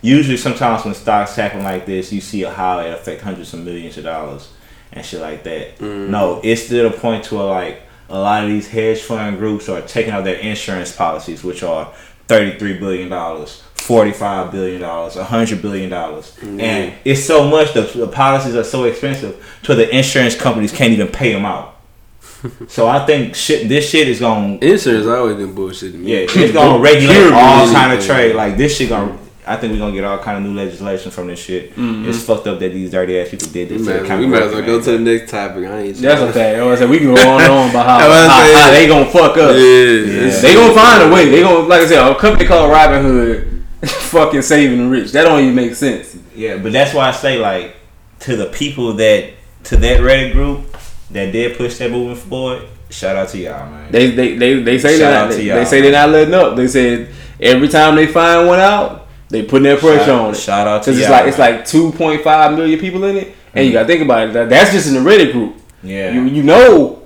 S3: usually sometimes when stocks happen like this, you see how it affect hundreds of millions of dollars and shit like that. Mm. No, it's to the point to where like a lot of these hedge fund groups are taking out their insurance policies, which are thirty-three billion dollars, forty-five billion dollars, hundred billion dollars, mm-hmm. and it's so much. The, the policies are so expensive, to the insurance companies can't even pay them out. so I think shit. This shit is going to.
S1: insurance always been bullshit to me.
S3: Yeah, it's gonna regulate all kind of trade. Like this shit gonna. I think we're gonna get all kind of new legislation from this shit. Mm-hmm. It's fucked up that these dirty ass people did
S1: We
S3: this.
S1: might,
S3: to
S1: as
S3: the
S1: well- we might as well go to the next topic. I ain't.
S2: that's okay. I was saying we can go on and on about how, how, how they gonna fuck up.
S1: Yeah, it's-
S2: They gonna find a way. They gonna like I said, a company called Robinhood, fucking saving the rich. That don't even make sense.
S3: Yeah, but that's why I say like to the people that to that Reddit group that did push that movement forward. Shout out to y'all, man.
S2: They they they, they say
S3: Shout
S2: they're
S3: out
S2: not,
S3: to
S2: they, they say they're not letting up. They said every time they find one out, they putting that pressure
S3: Shout-
S2: on it.
S3: shout out to
S2: Cause it's like it's like two point five million people in it, and you gotta think about it. That, that's just in the Reddit group.
S3: yeah,
S2: You you know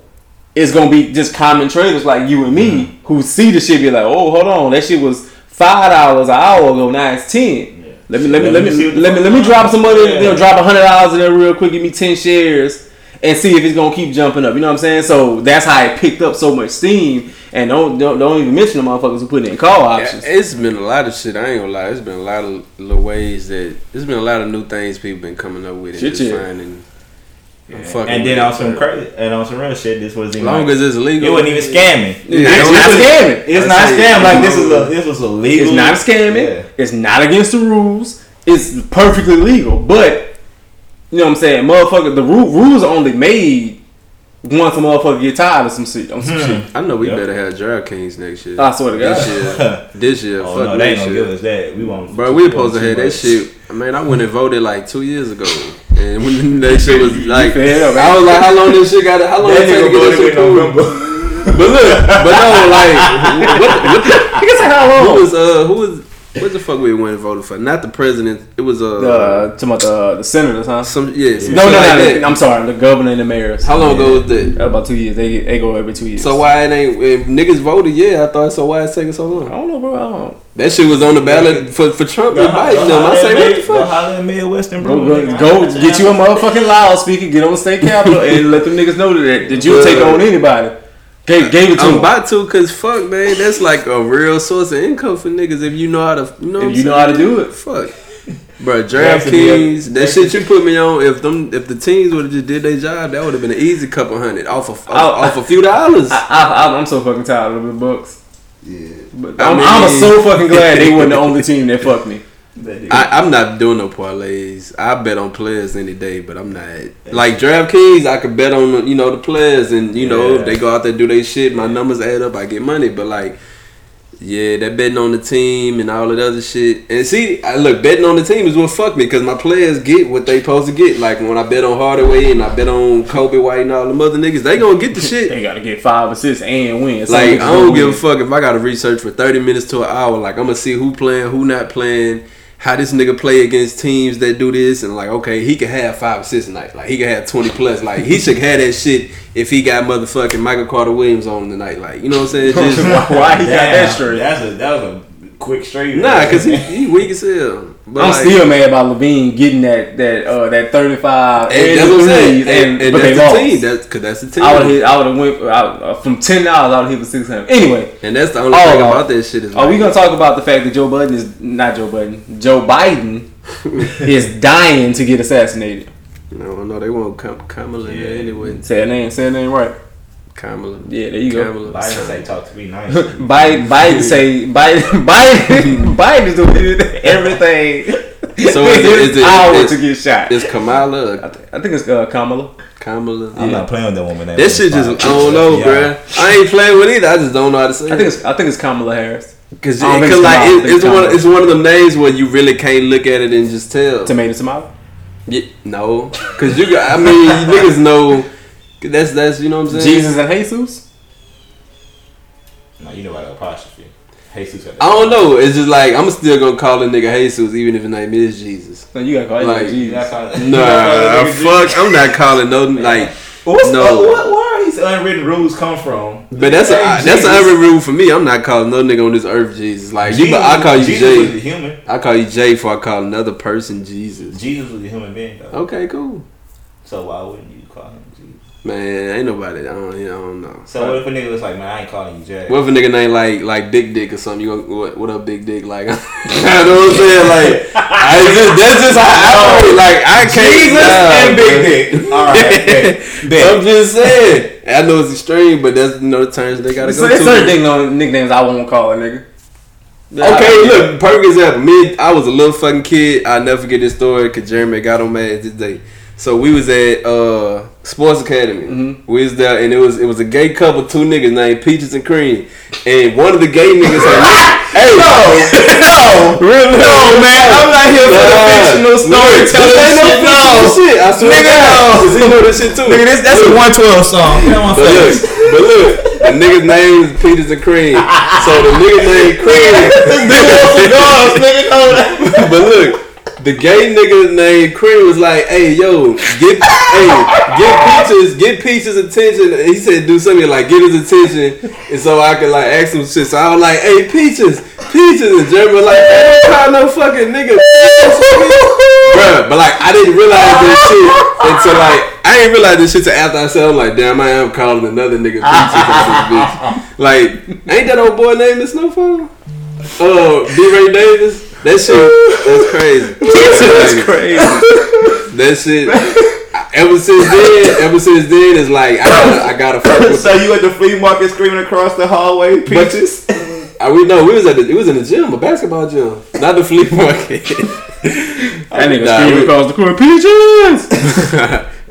S2: it's gonna be just common traders like you and me who see the shit be like, oh hold on, that shit was five dollars an hour ago, now it's ten. Let me let me let me let me let me drop some money,
S3: Yeah.
S2: you know, drop a hundred dollars in there real quick, give me ten shares, and see if it's gonna keep jumping up. You know what I'm saying? So that's how it picked up so much steam. And don't don't, don't even mention the motherfuckers who put it in call options.
S1: It's been a lot of shit. I ain't gonna lie. It's been a lot of little ways that. There's been a lot of new things people been coming up with. and
S2: Shit,
S1: just finding.
S3: Yeah. and then
S1: with
S3: on some crazy and on some real shit, this was
S1: As
S3: even
S1: long
S3: like,
S1: as it's legal.
S3: it wasn't even scamming.
S1: Yeah,
S2: it's
S1: don't
S2: not
S1: even-
S2: scamming.
S3: It's
S1: I
S3: not scamming. Like this is a this was a legal.
S2: It's not scamming.
S3: Yeah.
S2: It's not against the rules. It's perfectly legal. But you know what I'm saying, motherfucker. The ru- rules are only made once a motherfucker get tired of some shit. On some shit.
S1: I know we
S3: Yep.
S1: better have DraftKings next year.
S2: I swear to God.
S1: This year. This year.
S3: Oh
S1: fuck
S3: no, they ain't
S1: next
S3: gonna
S1: year.
S3: give us that. We want.
S1: Bro, we supposed to have that shit. I mean, I went and voted like two years ago, and when that shit was like,
S2: fed
S1: I was like, how long this shit got? How long it take to get this shit cool? But look, but no, like, what, the- what the,
S2: I guess how long?
S1: who
S2: long?
S1: was uh, who was, what the fuck we went and voted for? Not the president. It was uh,
S2: The talking about the the senators, huh?
S1: some yeah. some
S2: No, no,
S1: shit
S2: no,
S1: like
S2: no. I'm sorry, the governor and the mayors.
S1: How long ago was that?
S2: About two years. They they go every two years.
S1: So why it ain't if niggas voted? Yeah, I thought so. Why it's taking so long?
S2: I don't know, bro. I don't know.
S1: That shit was on the ballot for for Trump and Biden. Them. I say what the
S3: Go
S1: fuck?
S3: holler in Midwestern,
S2: Go,
S3: bro.
S2: go, go get you a motherfucking loudspeaker, get on the state capitol, and let them niggas know that, that you'll take on anybody. Gave, gave it to
S1: I'm
S2: them.
S1: about to, cause fuck, man, that's like a real source of income for niggas if you know how to, you know,
S2: If
S1: I'm
S2: you know how to do it.
S1: Fuck, bro,
S3: That should
S1: DraftKings, that shit you put me on. If them, if the teams would have just did their job, that would have been an easy couple hundred off of off,
S2: I-
S1: off a few dollars.
S2: I, I, I'm so fucking tired of the Bucks.
S1: yeah,
S2: But
S1: I
S2: I'm,
S1: mean-
S2: I'm so fucking glad they weren't the only team that fucked me.
S1: I, I'm not doing no parlays. I bet on players any day, but I'm not like DraftKings. I could bet on you know the players, and you know if they go out there do their shit. My numbers add up, I get money. But like, yeah, that betting on the team and all that other shit. And see, I look betting on the team is what fucked me because my players get what they supposed to get. Like when I bet on Hardaway and I bet on Coby White and all the other niggas, they gonna get the shit.
S2: They gotta get five assists and win. Some
S1: Like I don't give a fuck if I gotta research for thirty minutes to an hour. Like I'm gonna see who playing, who not playing, how this nigga play against teams that do this, and like okay, he can have five assists a night. Like he can have twenty plus. Like he should have that shit if he got motherfucking Michael Carter-Williams on tonight. Like you know what I'm saying? Just
S2: Why he got that straight?
S3: That's a that was a quick straight.
S1: Nah, cause he, he weak as hell. But
S2: I'm
S1: like,
S2: still mad about LaVine getting that that uh that 35
S1: and
S2: and,
S1: that's what I'm saying.
S2: threes,
S1: And, and
S2: but they
S1: the
S2: lost.
S1: team. That's cause that's the team.
S2: I would have I would have went I, uh, from ten dollars. I would have hit for six hundred. Anyway,
S1: and that's the only
S2: Oh,
S1: thing about that shit is.
S2: are we gonna talk about the fact that Joe Budden is not Joe Budden? Joe Biden is dying to get assassinated.
S1: No, no, they won't come Kamala in there
S3: Yeah.
S1: anyway.
S2: Say her name. Say her name right.
S1: Kamala.
S2: Yeah, there you go.
S1: Kamala.
S3: Biden say talk to me nice.
S2: Biden, Biden say Biden, Biden, Biden is doing everything.
S1: So is it-
S2: in
S1: is
S2: his
S1: it-
S2: power
S1: is-
S2: to get shot.
S1: Is Kamala?
S2: I, th- I think it's uh, Kamala.
S1: Kamala.
S3: I'm not playing with that woman.
S1: That shit just I don't know, bruh. I ain't playing with either. I just don't know how to say.
S2: I think it's I think it's Kamala Harris.
S1: because
S2: I don't it's
S1: like
S2: Kamala,
S1: it, it's
S2: it's
S1: one it's one of them names where you really can't look at it and just tell.
S2: Tomato tomato.
S1: Yeah, no, because you got. I mean, you niggas know. That's that's you know what I'm saying.
S2: Jesus and Jesus.
S3: No, you know about the apostrophe. Jesus.
S1: I don't know. It's just like I'm still gonna call a nigga Jesus even if his name is Jesus.
S2: No, you gotta call it
S1: Like,
S3: You not
S2: Jesus.
S3: calling- you
S1: Nah,
S3: calling nigga
S1: fuck. I'm not calling no like.
S3: What's
S1: No.
S3: no. what, where are these unwritten rules come from?
S1: But that's a
S3: Hey,
S1: that's
S3: Jesus.
S1: an every rule for me. I'm not calling no nigga on this earth Jesus. Like you,
S3: Jesus-
S1: I call you
S3: Jesus was a
S1: Jay.
S3: human.
S1: I call you Jay before I call another person Jesus.
S3: Jesus was a human being though.
S1: Okay, cool.
S3: So why wouldn't you call him Jesus?
S1: Man, ain't nobody. I don't. You know, I don't know.
S3: So what if a nigga was like, man, I ain't calling you Jay.
S1: What if a nigga name like like Big Dick or something? You gonna what, what up, Big Dick? Like, you know what I'm saying? Like, I just that's just how I roll. Like, I can't.
S3: Jesus
S1: nah,
S3: and Big. Dick. All right, bet. bet.
S1: I'm just saying. I know it's extreme, but that's you know the terms they gotta
S2: So
S1: go
S2: it's certain
S1: to.
S2: thing on nicknames I won't call a nigga.
S1: Okay, look, perfect example. Me, I was a little fucking kid. I never forget this story because Jeremy got on mad this day. So we was at uh Sports Academy.
S2: Mhm.
S1: We was there, and it was it was a gay couple, two niggas named Peaches and Cream, and one of the gay niggas had. hey, no, no, really,
S2: No, man, I'm not here for the fictional storytelling shit, no.
S1: shit. I swear
S2: Nigga,
S1: to God,
S2: no.
S1: 'cause he know this shit too.
S3: Nigga, this, that's a 112 song. Get on my
S1: But look, but look, the nigga's name is Peaches and Cream. So the nigga named Cream. but look, the gay nigga named Cream was like, "Hey, yo, get, hey, get Peaches, get Peaches attention." And he said, "Do something like get his attention," and so I could like ask him shit. So I was like, "Hey, Peaches, Peaches," and Jeremy was like, "Hey, don't call no fucking nigga." Bruh, but like I didn't realize this shit until like I didn't realize this shit till after I said I'm like, damn, I am calling another nigga Peaches on this bitch. Like, ain't that old boy named Snowfall? Uh, D. Ray Davis. That shit, that's crazy.
S2: That's crazy.
S1: That shit. Ever since then, ever since then, it's like I gotta, I gotta fuck with.
S3: So you at the flea market screaming across the hallway, peaches?
S1: I, we know we was at the, it was in the gym, a basketball gym, not the flea market.
S2: I nigga
S1: Nah,
S2: screaming
S1: we-
S2: across the court, peaches.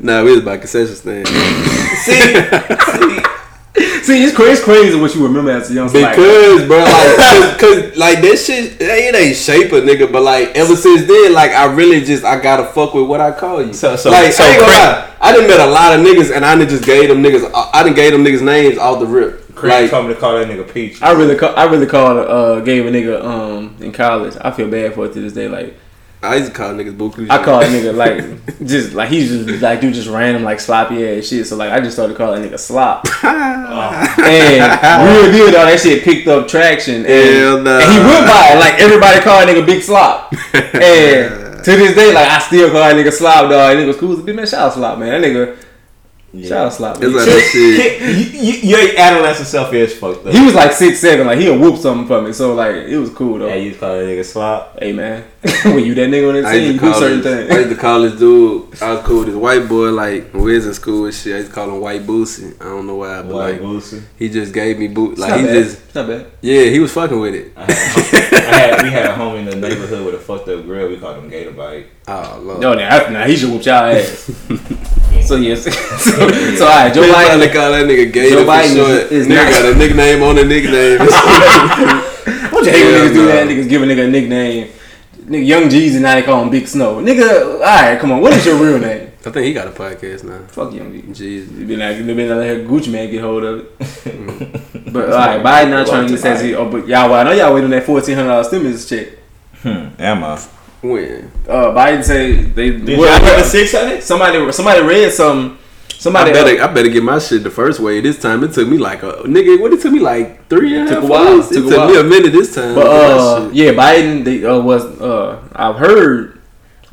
S1: nah, we was by concession stand.
S2: See, it's crazy, it's crazy what you remember as a young like,
S1: Because, bro, like, cause, 'cause, like that shit, it ain't shape a nigga, but like ever since then, like I really just I gotta fuck with what I call you.
S3: So- so-
S1: like
S3: so
S1: I ain't gonna
S3: cra-
S1: lie, I done met a lot of niggas, and I done just gave them niggas, I done gave them niggas names off the rip.
S3: Cream
S1: Like,
S3: told me to call that nigga Peach.
S2: I really, call, I really called, uh, gave a nigga, um, in college. I feel bad for it to this day. Like,
S1: I used to call niggas buku.
S2: I call a nigga like, just like he's just like do just random like sloppy ass shit. So like, I just started calling nigga slop. and real good, all that shit picked up traction. And,
S1: Hell nah.
S2: and he went by like everybody called nigga Big Slop. and to this day, like I still call that nigga Slop, dog. Nigga was cool. Big man, shout out Slop, man. That nigga, shout out Slop.
S1: It's like that shit.
S3: you, you, your adolescent self is fucked up.
S2: He was like six seven, like he'll whoop something for me. So like it was cool though.
S3: yeah, you call that nigga slop.
S2: Hey man, when you that nigga on that
S1: I
S2: scene,
S1: used
S2: you do certain
S1: this, I used to call this dude. I was cool with this white boy. Like when we was in school and shit, I used to call him White Boosie. I don't know why, but
S3: White
S1: like
S3: Boosie.
S1: he just gave me boot.
S2: It's
S1: Like
S2: not
S1: he
S2: bad.
S1: just,
S2: It's not bad.
S1: yeah, he was fucking with it.
S3: I had, I had, we had a homie in the neighborhood with a fucked up grill. We called him Gator Bite.
S1: Oh lord.
S2: No, now, now he should whoop y'all ass. so yes, so, so all right, Joe
S1: They
S2: Biden.
S1: probably call that nigga Gator
S2: Joe
S1: for
S2: Biden
S1: short.
S2: is- is
S1: nigga
S2: not-
S1: got a nickname on a nickname.
S2: Don't you hate when
S1: Yeah,
S2: niggas do that? Niggas give a nigga a nickname. Nigga, Young Jeezy now they call him Big Snow. Nigga, all right, come on. What is your real name?
S1: I think he got a podcast now.
S2: Fuck Young Jeezy.
S1: Jeez.
S2: You been like, you been like let Gucci Mane get hold of it. but all right, Biden not trying to get sassy. Oh, but y'all, well, I know y'all waiting on that fourteen hundred dollars stimulus check.
S3: Hmm. Am I?
S1: When?
S2: Uh, Biden say they.
S3: Did
S2: well,
S3: y'all get
S2: well,
S3: the six hundred?
S2: somebody somebody read something Somebody
S1: I better,
S2: else-
S1: I better get my shit the first way. This time it took me like a nigga. What it took me like three and
S2: Took a while.
S1: hours? It
S2: Took a
S1: took
S2: while.
S1: me a minute this time.
S2: But
S1: to get my
S2: uh, yeah, Biden they, uh, was uh, I've heard.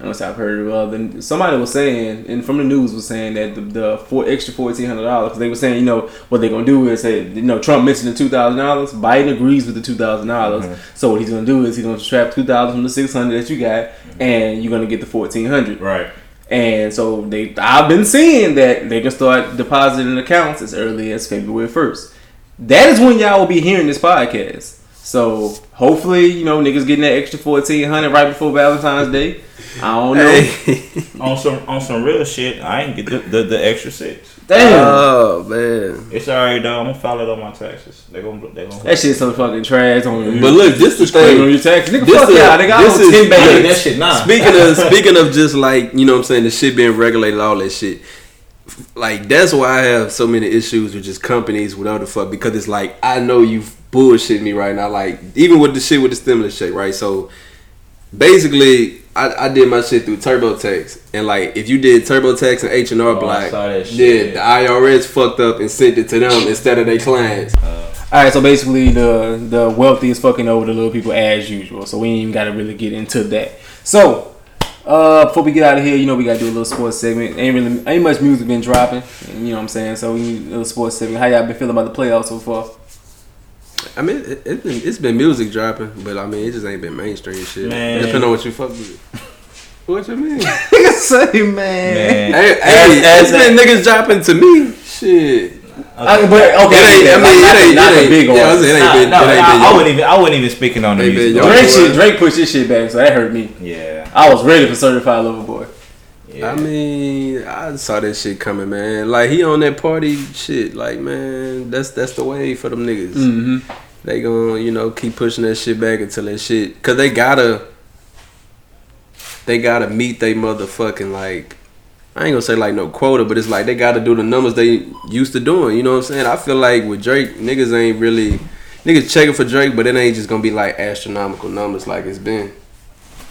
S2: I don't say I've heard. Uh, then somebody was saying, and from the news was saying that the, the four extra fourteen hundred dollars. Because they were saying, you know, what they're gonna do is say, you know, Trump mentioned the two thousand dollars. Biden agrees with the two dollars. So what he's gonna do is he's gonna subtract two thousand from the six hundred that you got, and you're gonna get the fourteen hundred.
S3: Right.
S2: And so they, I've been seeing that they can start depositing accounts as early as February first. That is when y'all will be hearing this podcast. So hopefully, you know, niggas getting that extra fourteen hundred right before Valentine's Day. I don't know.
S1: Hey.
S3: On some on some real shit, I ain't get the, the, the extra six.
S2: Damn,
S1: oh man.
S3: It's alright though. I'm gonna file it on my taxes. They gonna they gonna.
S2: that shit's so fucking trash. On you.
S1: But look, this the
S2: claim on your taxes, nigga.
S1: This
S2: fuck
S1: is-
S2: y'all. They got
S1: this
S2: on
S1: is-
S2: ten
S3: I that shit nah.
S1: Speaking of speaking of just like you know what I'm saying the shit being regulated all that shit like that's why I have so many issues with just companies whatever the fuck because it's like I know you bullshit me right now like even with the shit with the stimulus check right so basically I, I did my shit through TurboTax and like if you did TurboTax and H and R
S3: Oh, I
S1: Block
S3: saw that
S1: yeah the IRS fucked up and sent it to them instead of their clients
S2: All right, so basically the the wealthy is fucking over the little people as usual. So we ain't even got to really get into that. So uh, before we get out of here, you know we got to do a little sports segment. Ain't really ain't much music been dropping. You know what I'm saying? So we need a little sports segment. How y'all been feeling about the playoffs so far?
S1: I mean it, it been, it's been music dropping but I mean it just ain't been mainstream shit
S3: Man.
S1: depending on what you fuck with what you mean
S2: Nigga say man.
S3: Man.
S1: Hey, hey,
S3: as
S1: it's been niggas dropping to me. Shit.
S2: I, but okay,
S1: It ain't- I mean,
S2: not
S1: it ain't-
S2: not
S1: it
S2: the
S1: ain't-
S2: big
S1: yeah, I it ain't big.
S3: No,
S1: no,
S3: I, I wouldn't even. I wouldn't even speaking on the music.
S2: Drake shit, Drake pushed his shit back, so that hurt me.
S3: Yeah.
S2: I was ready for Certified Lover Boy.
S3: Yeah.
S1: I mean, I saw that shit coming, man. Like he on that party shit. Like man, that's that's the way for them niggas.
S2: Mm-hmm.
S1: They gonna you know keep pushing that shit back until that shit, cause they gotta, they gotta meet they motherfucking like. I ain't gonna say like no quota, but it's like they gotta do the numbers they used to doing. You know what I'm saying? I feel like with Drake, niggas ain't really niggas checking for Drake, but it ain't just gonna be like astronomical numbers like it's been.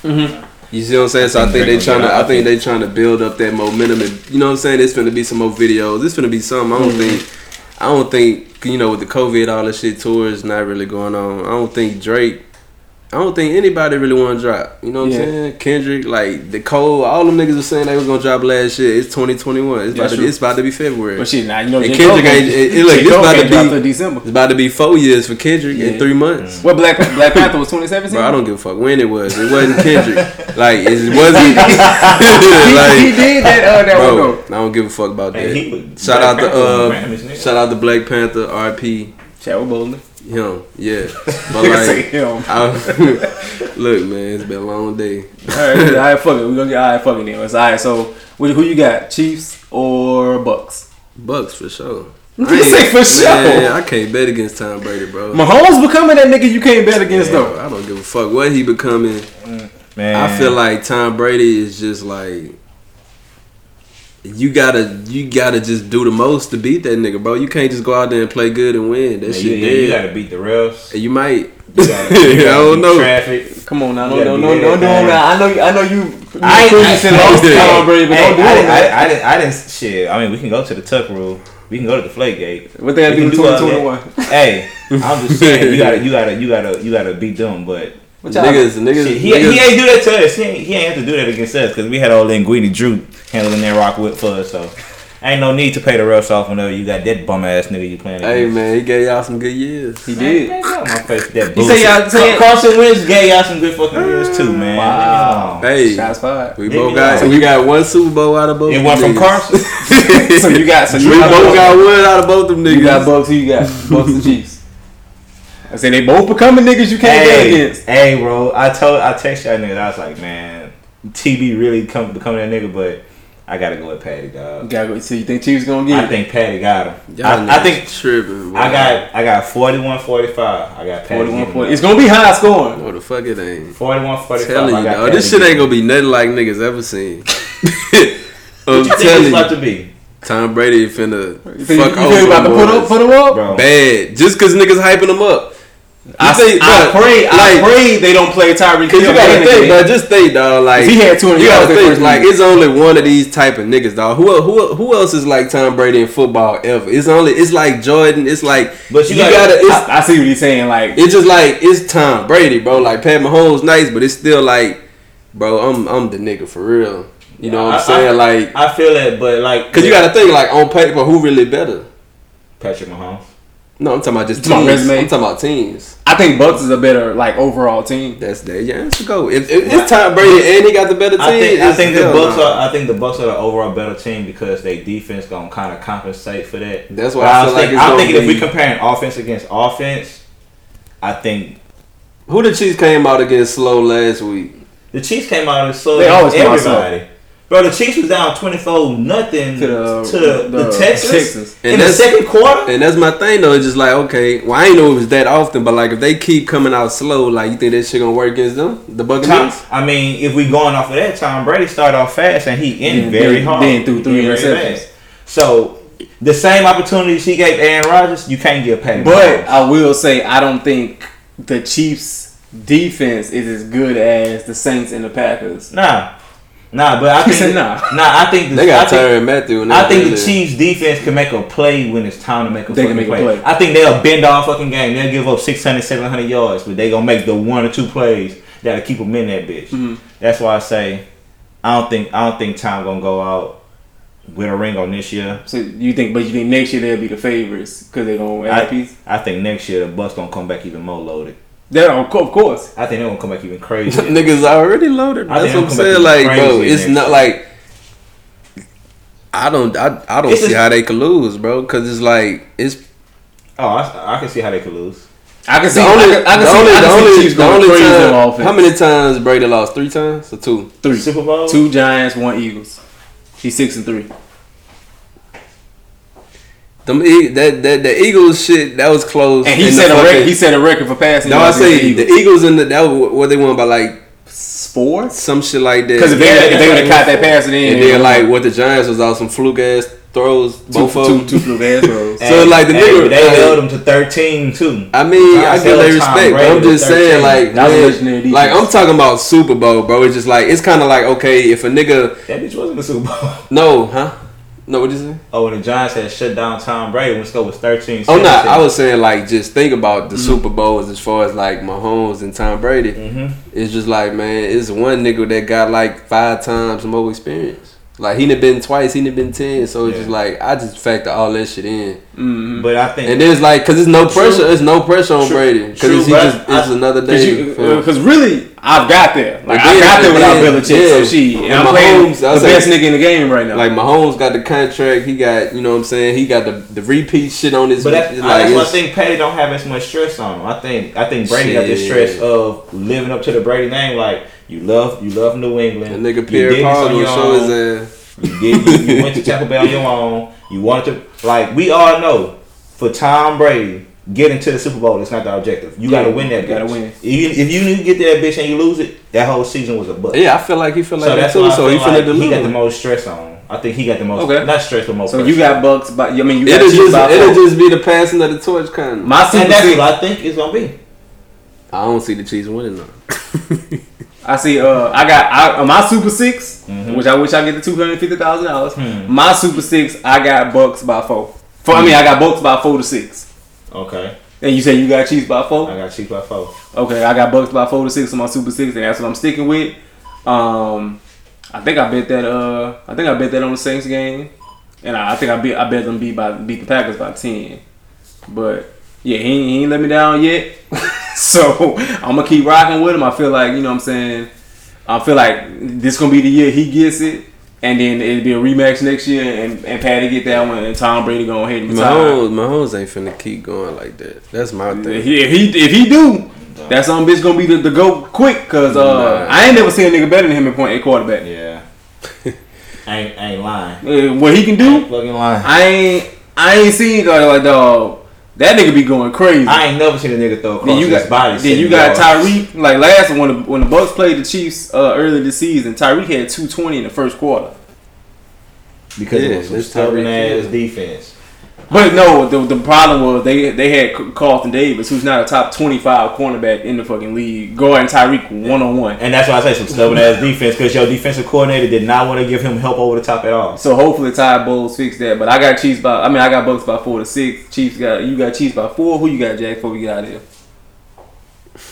S2: Mm-hmm.
S1: You see what I'm saying? So I think they trying to. I think they trying to build up that momentum. And, you know what I'm saying? There's gonna be some more videos. This gonna be something. I don't think. I don't think you know with the COVID all that shit tours not really going on. I don't think Drake. I don't think anybody really want to drop. You know what
S2: Yeah.
S1: I'm saying? Kendrick, like the Cole, all them niggas were saying they was gonna drop last year. It's 2021. It's about to be. It's about to be February.
S2: But shit, now you know
S1: And
S2: J.
S1: Kendrick
S2: Cole
S1: ain't- it- it- look,
S2: J.
S1: this
S2: Cole
S1: about to be-
S2: till December.
S1: It's about to be four years for Kendrick
S2: Yeah.
S1: in three months.
S2: What Black Black Panther was 2017?
S1: Bro, I don't give a fuck when it was. It wasn't Kendrick. like it wasn't.
S2: he,
S1: like,
S2: he did that uh, that one
S1: Bro,
S2: though.
S1: I don't give a fuck about
S3: Man,
S1: that.
S3: he
S1: shout
S3: Black
S1: out to
S3: Panther was
S1: uh, shout out to Black Panther, RP,
S2: Chadwick Boseman.
S1: Him, yeah. But like,
S2: him.
S1: I, look, man, it's been a long day.
S2: All right, all right, fuck it. We gonna get all right, fucking then. All right, so who, you got? Chiefs or Bucks?
S1: Bucks for sure.
S2: You
S1: I
S2: say for sure.
S1: Man, I can't bet against Tom Brady, bro.
S2: Mahomes becoming that nigga you can't bet against
S1: Bro,
S2: though.
S1: I don't give a fuck what he becoming.
S3: Mm, man.
S1: I feel like Tom Brady is just like you gotta you gotta just do the most to beat that nigga, bro. You can't just go out there and play good and win. That
S3: Yeah,
S1: shit
S3: you,
S1: dead.
S3: you gotta beat the refs.
S1: And you might.
S3: You gotta,
S1: I
S3: you gotta
S1: don't know.
S3: Traffic.
S2: Come on now,
S3: You
S2: no, no,
S3: gotta
S2: no,
S3: be
S2: no, no,
S3: everything.
S2: no. I know, you, I know you. you
S3: I-
S2: I,
S3: I-
S2: said lost to
S1: Yeah.
S2: Tom Brady, but
S3: Hey,
S2: don't do
S3: I,
S2: it.
S3: I,
S2: man.
S3: I, didn't. I didn't. Shit. I mean, we can go to the Tuck rule. We can go to the Flake Gate.
S2: What they had to
S3: We
S2: do
S3: can
S2: in
S3: do all
S2: 2021?
S3: Hey, I'm just saying, you gotta, you gotta, you gotta, you gotta beat them. But
S2: What y'all-
S1: niggas, niggas,
S3: shit, he,
S1: niggas
S3: he ain't do that to us. He ain't, he ain't have to do that against us because we had all Linguini Drew handling that rock with for us. So ain't no need to pay the refs off whenever you got that bum ass nigga you playing. against.
S1: Hey man, he gave y'all some good years.
S2: He did.
S3: Man, get my face with that
S2: You
S3: bullshit.
S2: say y'all- say-
S3: Carson Wentz gave y'all some good fucking years too, mm, man.
S2: Wow.
S1: Hey,
S2: Shots fired.
S1: we both got
S3: alone.
S1: we got one Super Bowl out of both.
S3: It
S1: them
S3: went from
S1: niggas.
S3: Carson.
S2: So you got, so
S1: We
S2: you got,
S1: both got one out of both of them niggas.
S2: you got Bucks. Who you got? Bucks and Chiefs. I say they both becoming niggas you can't bet
S3: hey,
S2: against.
S3: hey, bro. I told, I text y'all niggas. I was like, man, TB really come becoming that nigga, but I gotta go with Patty,
S2: You
S3: dog.
S2: gotta go. So you think Chiefs gonna get
S3: I
S2: it?
S3: think Patty got him.
S1: Y'all
S3: I, I think
S1: tripping. boy.
S3: I got, I got 41-45. I got Patty.
S2: 41
S3: getting
S2: 40. It's gonna be high scoring.
S1: No, the fuck it ain't.
S3: 41 45.
S1: Telling you, dog, this shit
S3: getting
S1: ain't gonna be nothing like niggas ever seen. I'm
S3: What you think it's
S1: telling
S3: about
S1: you,
S3: to be,
S1: Tom Brady finna
S2: You think,
S1: fuck
S2: you
S1: over
S2: think about to put up, put them up?
S3: bro?
S1: Bad, just cause niggas hyping them up.
S2: I,
S1: think,
S2: I pray, I
S1: like-
S2: pray they don't play Tyreek
S1: Cause
S2: Hill.
S1: you gotta think, but just think, dog. Like
S2: he had 200
S1: you
S2: yards
S1: gotta think, like it's only one of these type of niggas, dog. Who who who else is like Tom Brady in football ever? It's only it's like Jordan. It's like
S3: But you
S1: you
S3: gotta-
S1: gotta. It's,
S2: I, I see what he's saying. Like,
S1: it's just like it's Tom Brady, bro. Like Pat Mahomes, nice, but it's still like, bro, I'm I'm the nigga for real. You know what I'm saying?
S3: I-
S1: like,
S3: I feel that, but like,
S1: cause you gotta think like on paper, who really better?
S3: Patrick Mahomes.
S1: No, I'm talking about just
S2: talking
S1: teams.
S2: resume?
S1: I'm talking about teams.
S2: I think Bucks is a better like overall team.
S1: That's there. Yeah, let's go. If, if it's Tom Brady and he got the better team,
S3: I think I think the Bucks
S1: nah.
S3: are I think the Bucks are the overall better team because they defense gonna kind of compensate for that.
S1: That's why I
S3: I
S1: feel
S3: was
S1: like
S3: thinking,
S1: it's
S3: I'm
S1: gonna
S3: thinking if we comparing offense against offense, I think
S1: Who the Chiefs came out against slow last week?
S3: the Chiefs came out and slow
S2: They always come out
S3: everybody. Bro, the Chiefs was down twenty four nothing
S2: To the-
S3: to the, the,
S2: the
S3: Texans,
S2: Texans.
S3: in
S1: And
S3: the second quarter.
S1: And that's my thing though. It's just like okay, well I ain't know it was that often, but like if they keep coming out slow, like you think that shit gonna work against them, the
S3: Tom,
S1: Buccaneers?
S3: I mean, if we going off of that, Tom Brady started off fast and he ended
S2: Then-
S3: very
S2: then-
S3: hard.
S2: then threw three
S3: He ended very
S2: interceptions.
S3: So the same opportunities he gave Aaron Rodgers, you can't give Pat.
S2: But
S3: Mahomes.
S2: I will say I don't think the Chiefs defense is as good as the Saints and the Packers.
S3: Nah, nah. But I
S2: He
S3: think
S2: said nah.
S3: nah. I think the,
S1: They got
S3: I think,
S1: Tyrann Mathieu. And
S3: I think the Chiefs defense can make a play when it's time to make a
S2: They can make a
S3: play.
S2: play.
S3: I think they'll bend our fucking game. They'll give up 600, 700 yards, but they gonna make the one or two plays that'll keep them in that bitch.
S2: Mm-hmm.
S3: That's why I say I don't think I don't think Tom gonna go out with a ring on this year.
S2: So you think, but you think next year they'll be the favorites because they're gonna add
S3: I. I think next year the Bucks gonna come back even more loaded.
S2: They're of course.
S3: I think they're gonna come back even crazy.
S1: niggas already loaded.
S3: I
S1: That's what I'm
S3: I'm
S1: saying. Like, bro, it's not
S3: year.
S1: like I don't I, I don't
S3: It's
S1: see
S3: just-
S1: how they could lose, bro. Cause it's like it's
S3: oh, I, I can see how they could lose.
S2: I can see.
S1: the only
S2: I can, I can
S1: the
S2: see,
S1: only
S2: I
S1: the only the
S2: going
S1: only
S2: crazy on
S1: time.
S2: offense.
S1: How many times Brady lost? Three times or two?
S2: Three.
S3: Super Bowl.
S2: Two Giants, one Eagles. He's six and three.
S1: Them E- that that the Eagles shit that was close.
S2: And he set a record. He set a record for passing.
S1: No, I
S2: yards against
S1: say the Eagles and the that was what they won by like
S2: four.
S1: some shit like that.
S2: Because if they
S3: Yeah,
S2: if they would have caught that pass in,
S1: and then like what the Giants was out some fluke ass throws,
S2: two
S1: both of
S2: two two fluke ass throws.
S1: So, like, the
S3: hey,
S1: nigga-
S3: they
S1: hey.
S3: held them to thirteen too.
S1: I mean, I
S3: Giants
S1: give they respect. But I'm
S3: to
S1: just saying, like,
S2: That was
S1: man,
S2: legendary
S1: like I'm talking about Super Bowl, bro. It's just like it's kind of like okay, if a nigga
S3: That bitch wasn't the Super Bowl.
S1: no, huh? No, what you say?
S3: Oh, when the Giants had shut down Tom Brady when the score was 13
S1: Oh no, I was saying like just think about the Super Bowls as far as like Mahomes and Tom Brady.
S3: Mm-hmm.
S1: It's just like man, it's one nigga that got like five times more experience. Like he done been twice, he done been ten. So it's
S3: Yeah.
S1: just like I just factor all that shit in.
S2: Mm-hmm.
S3: But I think
S1: And there's like, cause there's no
S3: True.
S1: pressure. There's no pressure on
S3: True.
S1: Brady. Cause he
S3: but
S1: just it's another day. for him.
S2: because really, I've got there. Like
S1: But
S2: I
S1: then-
S2: got there without
S1: then-
S2: Belichick. So she and,
S1: And
S2: I'm
S1: Mahomes, I
S2: the
S1: say-
S2: best nigga in the game right now.
S1: Like Mahomes got the contract. He got you know what I'm saying. He got the the repeat shit on his.
S3: But that's,
S1: it's
S3: I, that's why I
S1: it's-
S3: think Patty don't have as much stress on him. I think I think Brady got the stress of living up to the Brady name. Like you love you love New
S1: that
S3: England.
S1: nigga
S3: You
S1: Pierre
S3: did this
S1: Paul
S3: on
S1: will show his ass.
S3: You did. You, you went to Tampa Bay on your own. You wanted to like we all know for Tom Brady getting to the Super Bowl it's not the objective. You got to win that.
S2: you gotta
S3: bitch.
S2: win.
S3: Even if you need to get to that bitch and you lose it, that whole season was a bust.
S1: Yeah, I feel like he feel like
S3: so
S1: that
S3: that's
S1: too. So he
S3: feel
S1: finna
S3: like he got the most stress on. I think he got the most.
S2: Okay.
S3: Not stress, but most.
S2: so
S3: pressure.
S2: you got Bucks, but I mean you got
S1: It'll just
S2: by
S1: it'll
S2: four.
S1: just be the passing of the torch kind of.
S2: My Super
S3: and that's what I think it's gonna be.
S1: I don't see the Chiefs winning though.
S2: I see. Uh, I got I, uh, my Super 6
S3: Mhm.
S2: which I wish I get the two hundred fifty thousand dollars.
S3: Hmm.
S2: My Super Six, I got Bucks by four. For I mean, I got Bucks by four to six.
S3: Okay,
S2: And you say you got Chiefs by four.
S3: I got Chiefs by four.
S2: Okay, I got Bucks by four to six on my Super Six, and that's what I'm sticking with. Um, I think I bet that. Uh, I think I bet that on the Saints game, and I, I think I bet I bet them beat by beat the Packers by ten. But yeah, he, he ain't let me down yet, so I'm gonna keep rocking with him. I feel like you know what I'm saying. I feel like this gonna be the year he gets it. And then it'll be a rematch next year, and, and Patty get that one, and Tom Brady go ahead and retire.
S1: Mahomes, Mahomes ain't finna keep going like that. That's my
S2: If
S1: thing.
S2: he, if he if he do, that some bitch gonna be the, the go quick. Cause uh,
S1: Nah.
S2: I ain't never seen a nigga better than him in eight at quarterback.
S3: Yeah, ain't ain't lying.
S2: Uh, what he can
S3: Ain't
S2: do,
S3: fucking lying.
S2: I ain't I ain't seen like, like dog. That nigga be going crazy.
S3: I ain't never seen a nigga throw across
S2: then you
S3: his
S2: got
S3: body.
S2: then you got
S3: yards.
S2: Tyreek. Like last when the when the Bucks played the Chiefs uh, early this season, Tyreek had two twenty in the first quarter.
S3: because
S1: Yeah,
S3: it was some
S1: that's
S3: stubborn
S1: Tyreek
S3: ass
S1: Hill.
S3: defense.
S2: But no, the, the problem was they they had Carlton Davis, who's not a top twenty five cornerback in the fucking league, guarding Tyreek one on one.
S3: And that's why I say some stubborn ass defense because your defensive coordinator did not want to give him help over the top at all.
S2: So hopefully Todd Bowles fix that. But I got Chiefs by I mean I got Bucks by four to six. Chiefs got you got Chiefs by four. Who you got, Jack? Before we get out of here,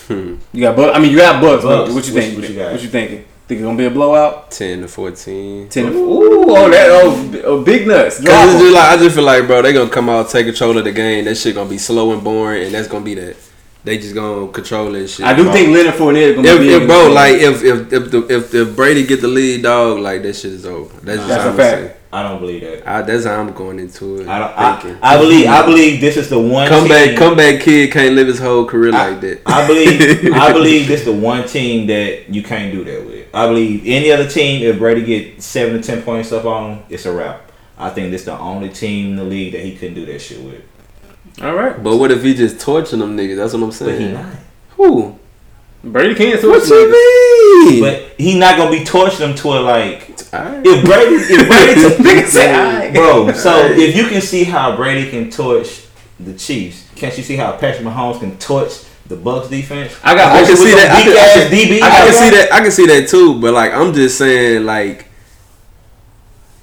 S2: hmm. you got Bucks. I mean you got Bucks.
S3: Bucks.
S2: What you think?
S3: what you?
S2: What you thinking? Think it's gonna be a blowout?
S1: Ten to fourteen.
S2: Ten. to- Ooh, oh that oh, oh big nuts. Drop
S1: Cause it's
S2: 'em.
S1: just like I just feel like, bro, they gonna come out, take control of the game. That shit gonna be slow and boring, and that's gonna be that. They just gonna control that shit.
S2: I do think Leonard Fournette is gonna
S1: If,
S2: be
S1: if bro,
S2: game.
S1: like if if if, the, if if Brady get the lead, dog, like that shit is over. That's just
S2: That's
S1: how
S2: a
S1: I'm
S2: fact.
S1: saying.
S3: I don't believe that.
S1: I, that's how I'm going into it.
S3: I don't. I. I believe. I believe this is the one.
S1: comeback,
S3: team,
S1: comeback kid can't live his whole career
S3: I-
S1: like that.
S3: I believe. I believe this is the one team that you can't do that with. I believe any other team, if Brady get seven to ten points up on, it's a wrap. I think this the only team in the league that he couldn't do that shit with.
S2: all right,
S1: But what if he just torching them niggas? That's what I'm saying.
S3: But he
S1: saying.
S3: not.
S1: Who?
S2: Brady can't torch
S1: What you mean?
S3: But he not gonna be torching them to a like.
S1: Alright.
S3: If Brady, if Brady,
S2: Nigga say, "Aight."
S3: bro. So if you can see how Brady can torch the Chiefs, can't you see how Patrick Mahomes can torch the Bucks defense?
S2: I got.
S1: I can see that. I can, I can-
S3: DB.
S1: I can see that. I can see that too. But like, I'm just saying, like,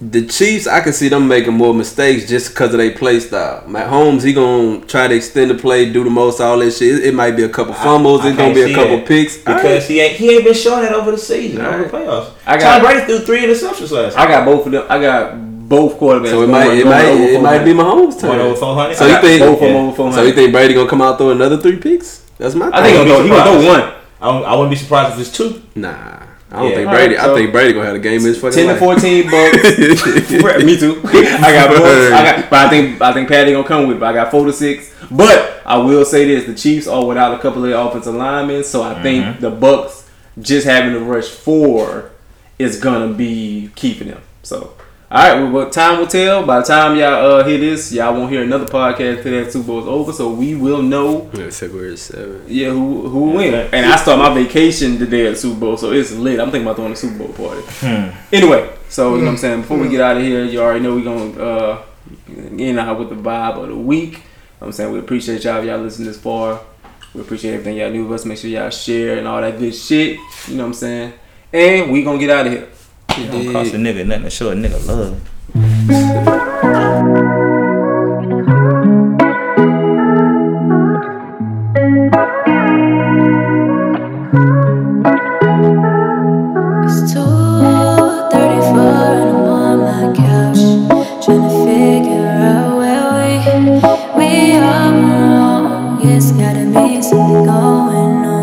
S1: the Chiefs, I can see them making more mistakes just because of their play style. Mahomes, he gonna try to extend the play, do the most, all that shit. It, it might be a couple fumbles.
S3: I
S1: it's gonna be a couple
S3: that.
S1: picks.
S3: because
S1: Alright.
S3: he ain't he ain't been showing that over the season, over the playoffs.
S2: I got-
S3: Tom Brady threw three interceptions last.
S2: I got both of them. I got both quarterbacks.
S1: So it
S2: going-
S1: might, it
S2: going
S1: might, it might be
S2: 400.
S1: Mahomes'
S3: one
S1: turn. So you think?
S2: both of them over 400.
S1: So you think Brady gonna come out throw another three picks? That's my.
S2: I think
S1: thing.
S2: he'll go. He gonna throw one.
S3: I, don't- I wouldn't be surprised if it's two.
S1: Nah, I don't
S3: Yeah.
S1: think
S2: Alright,
S1: Brady.
S2: so-
S1: I think Brady gonna have a game in his fucking
S2: Ten to
S1: life.
S2: fourteen bucks. Me too. I got bucks. I got, but I think I think Patty gonna come with. it, But I got four to six. But I will say this: the Chiefs are without a couple of their offensive linemen, so I think mm-hmm. the Bucks just having to rush four is gonna be keeping them. So. All right, well, well, time will tell. By the time y'all uh, hear this, y'all won't hear another podcast till that Super Bowl is over. So we will know
S1: Yeah, February seventh.
S2: yeah, who who will win? And I start my vacation the day of the Super Bowl, so it's lit. I'm thinking about throwing a Super Bowl party. Anyway, so you know what I'm saying. Before we get out of here, you already know we're gonna uh, in and out with the vibe of the week. You know what I'm saying we appreciate y'all if y'all listen this far. We appreciate everything y'all do with us. Make sure y'all share and all that good shit. You know what I'm saying. And we gonna get out of here.
S3: It don't cost a nigga nothing to show a nigga love.
S4: It's two thirty-four and I'm on my couch, trying to figure out where we we are wrong. It's gotta be something going on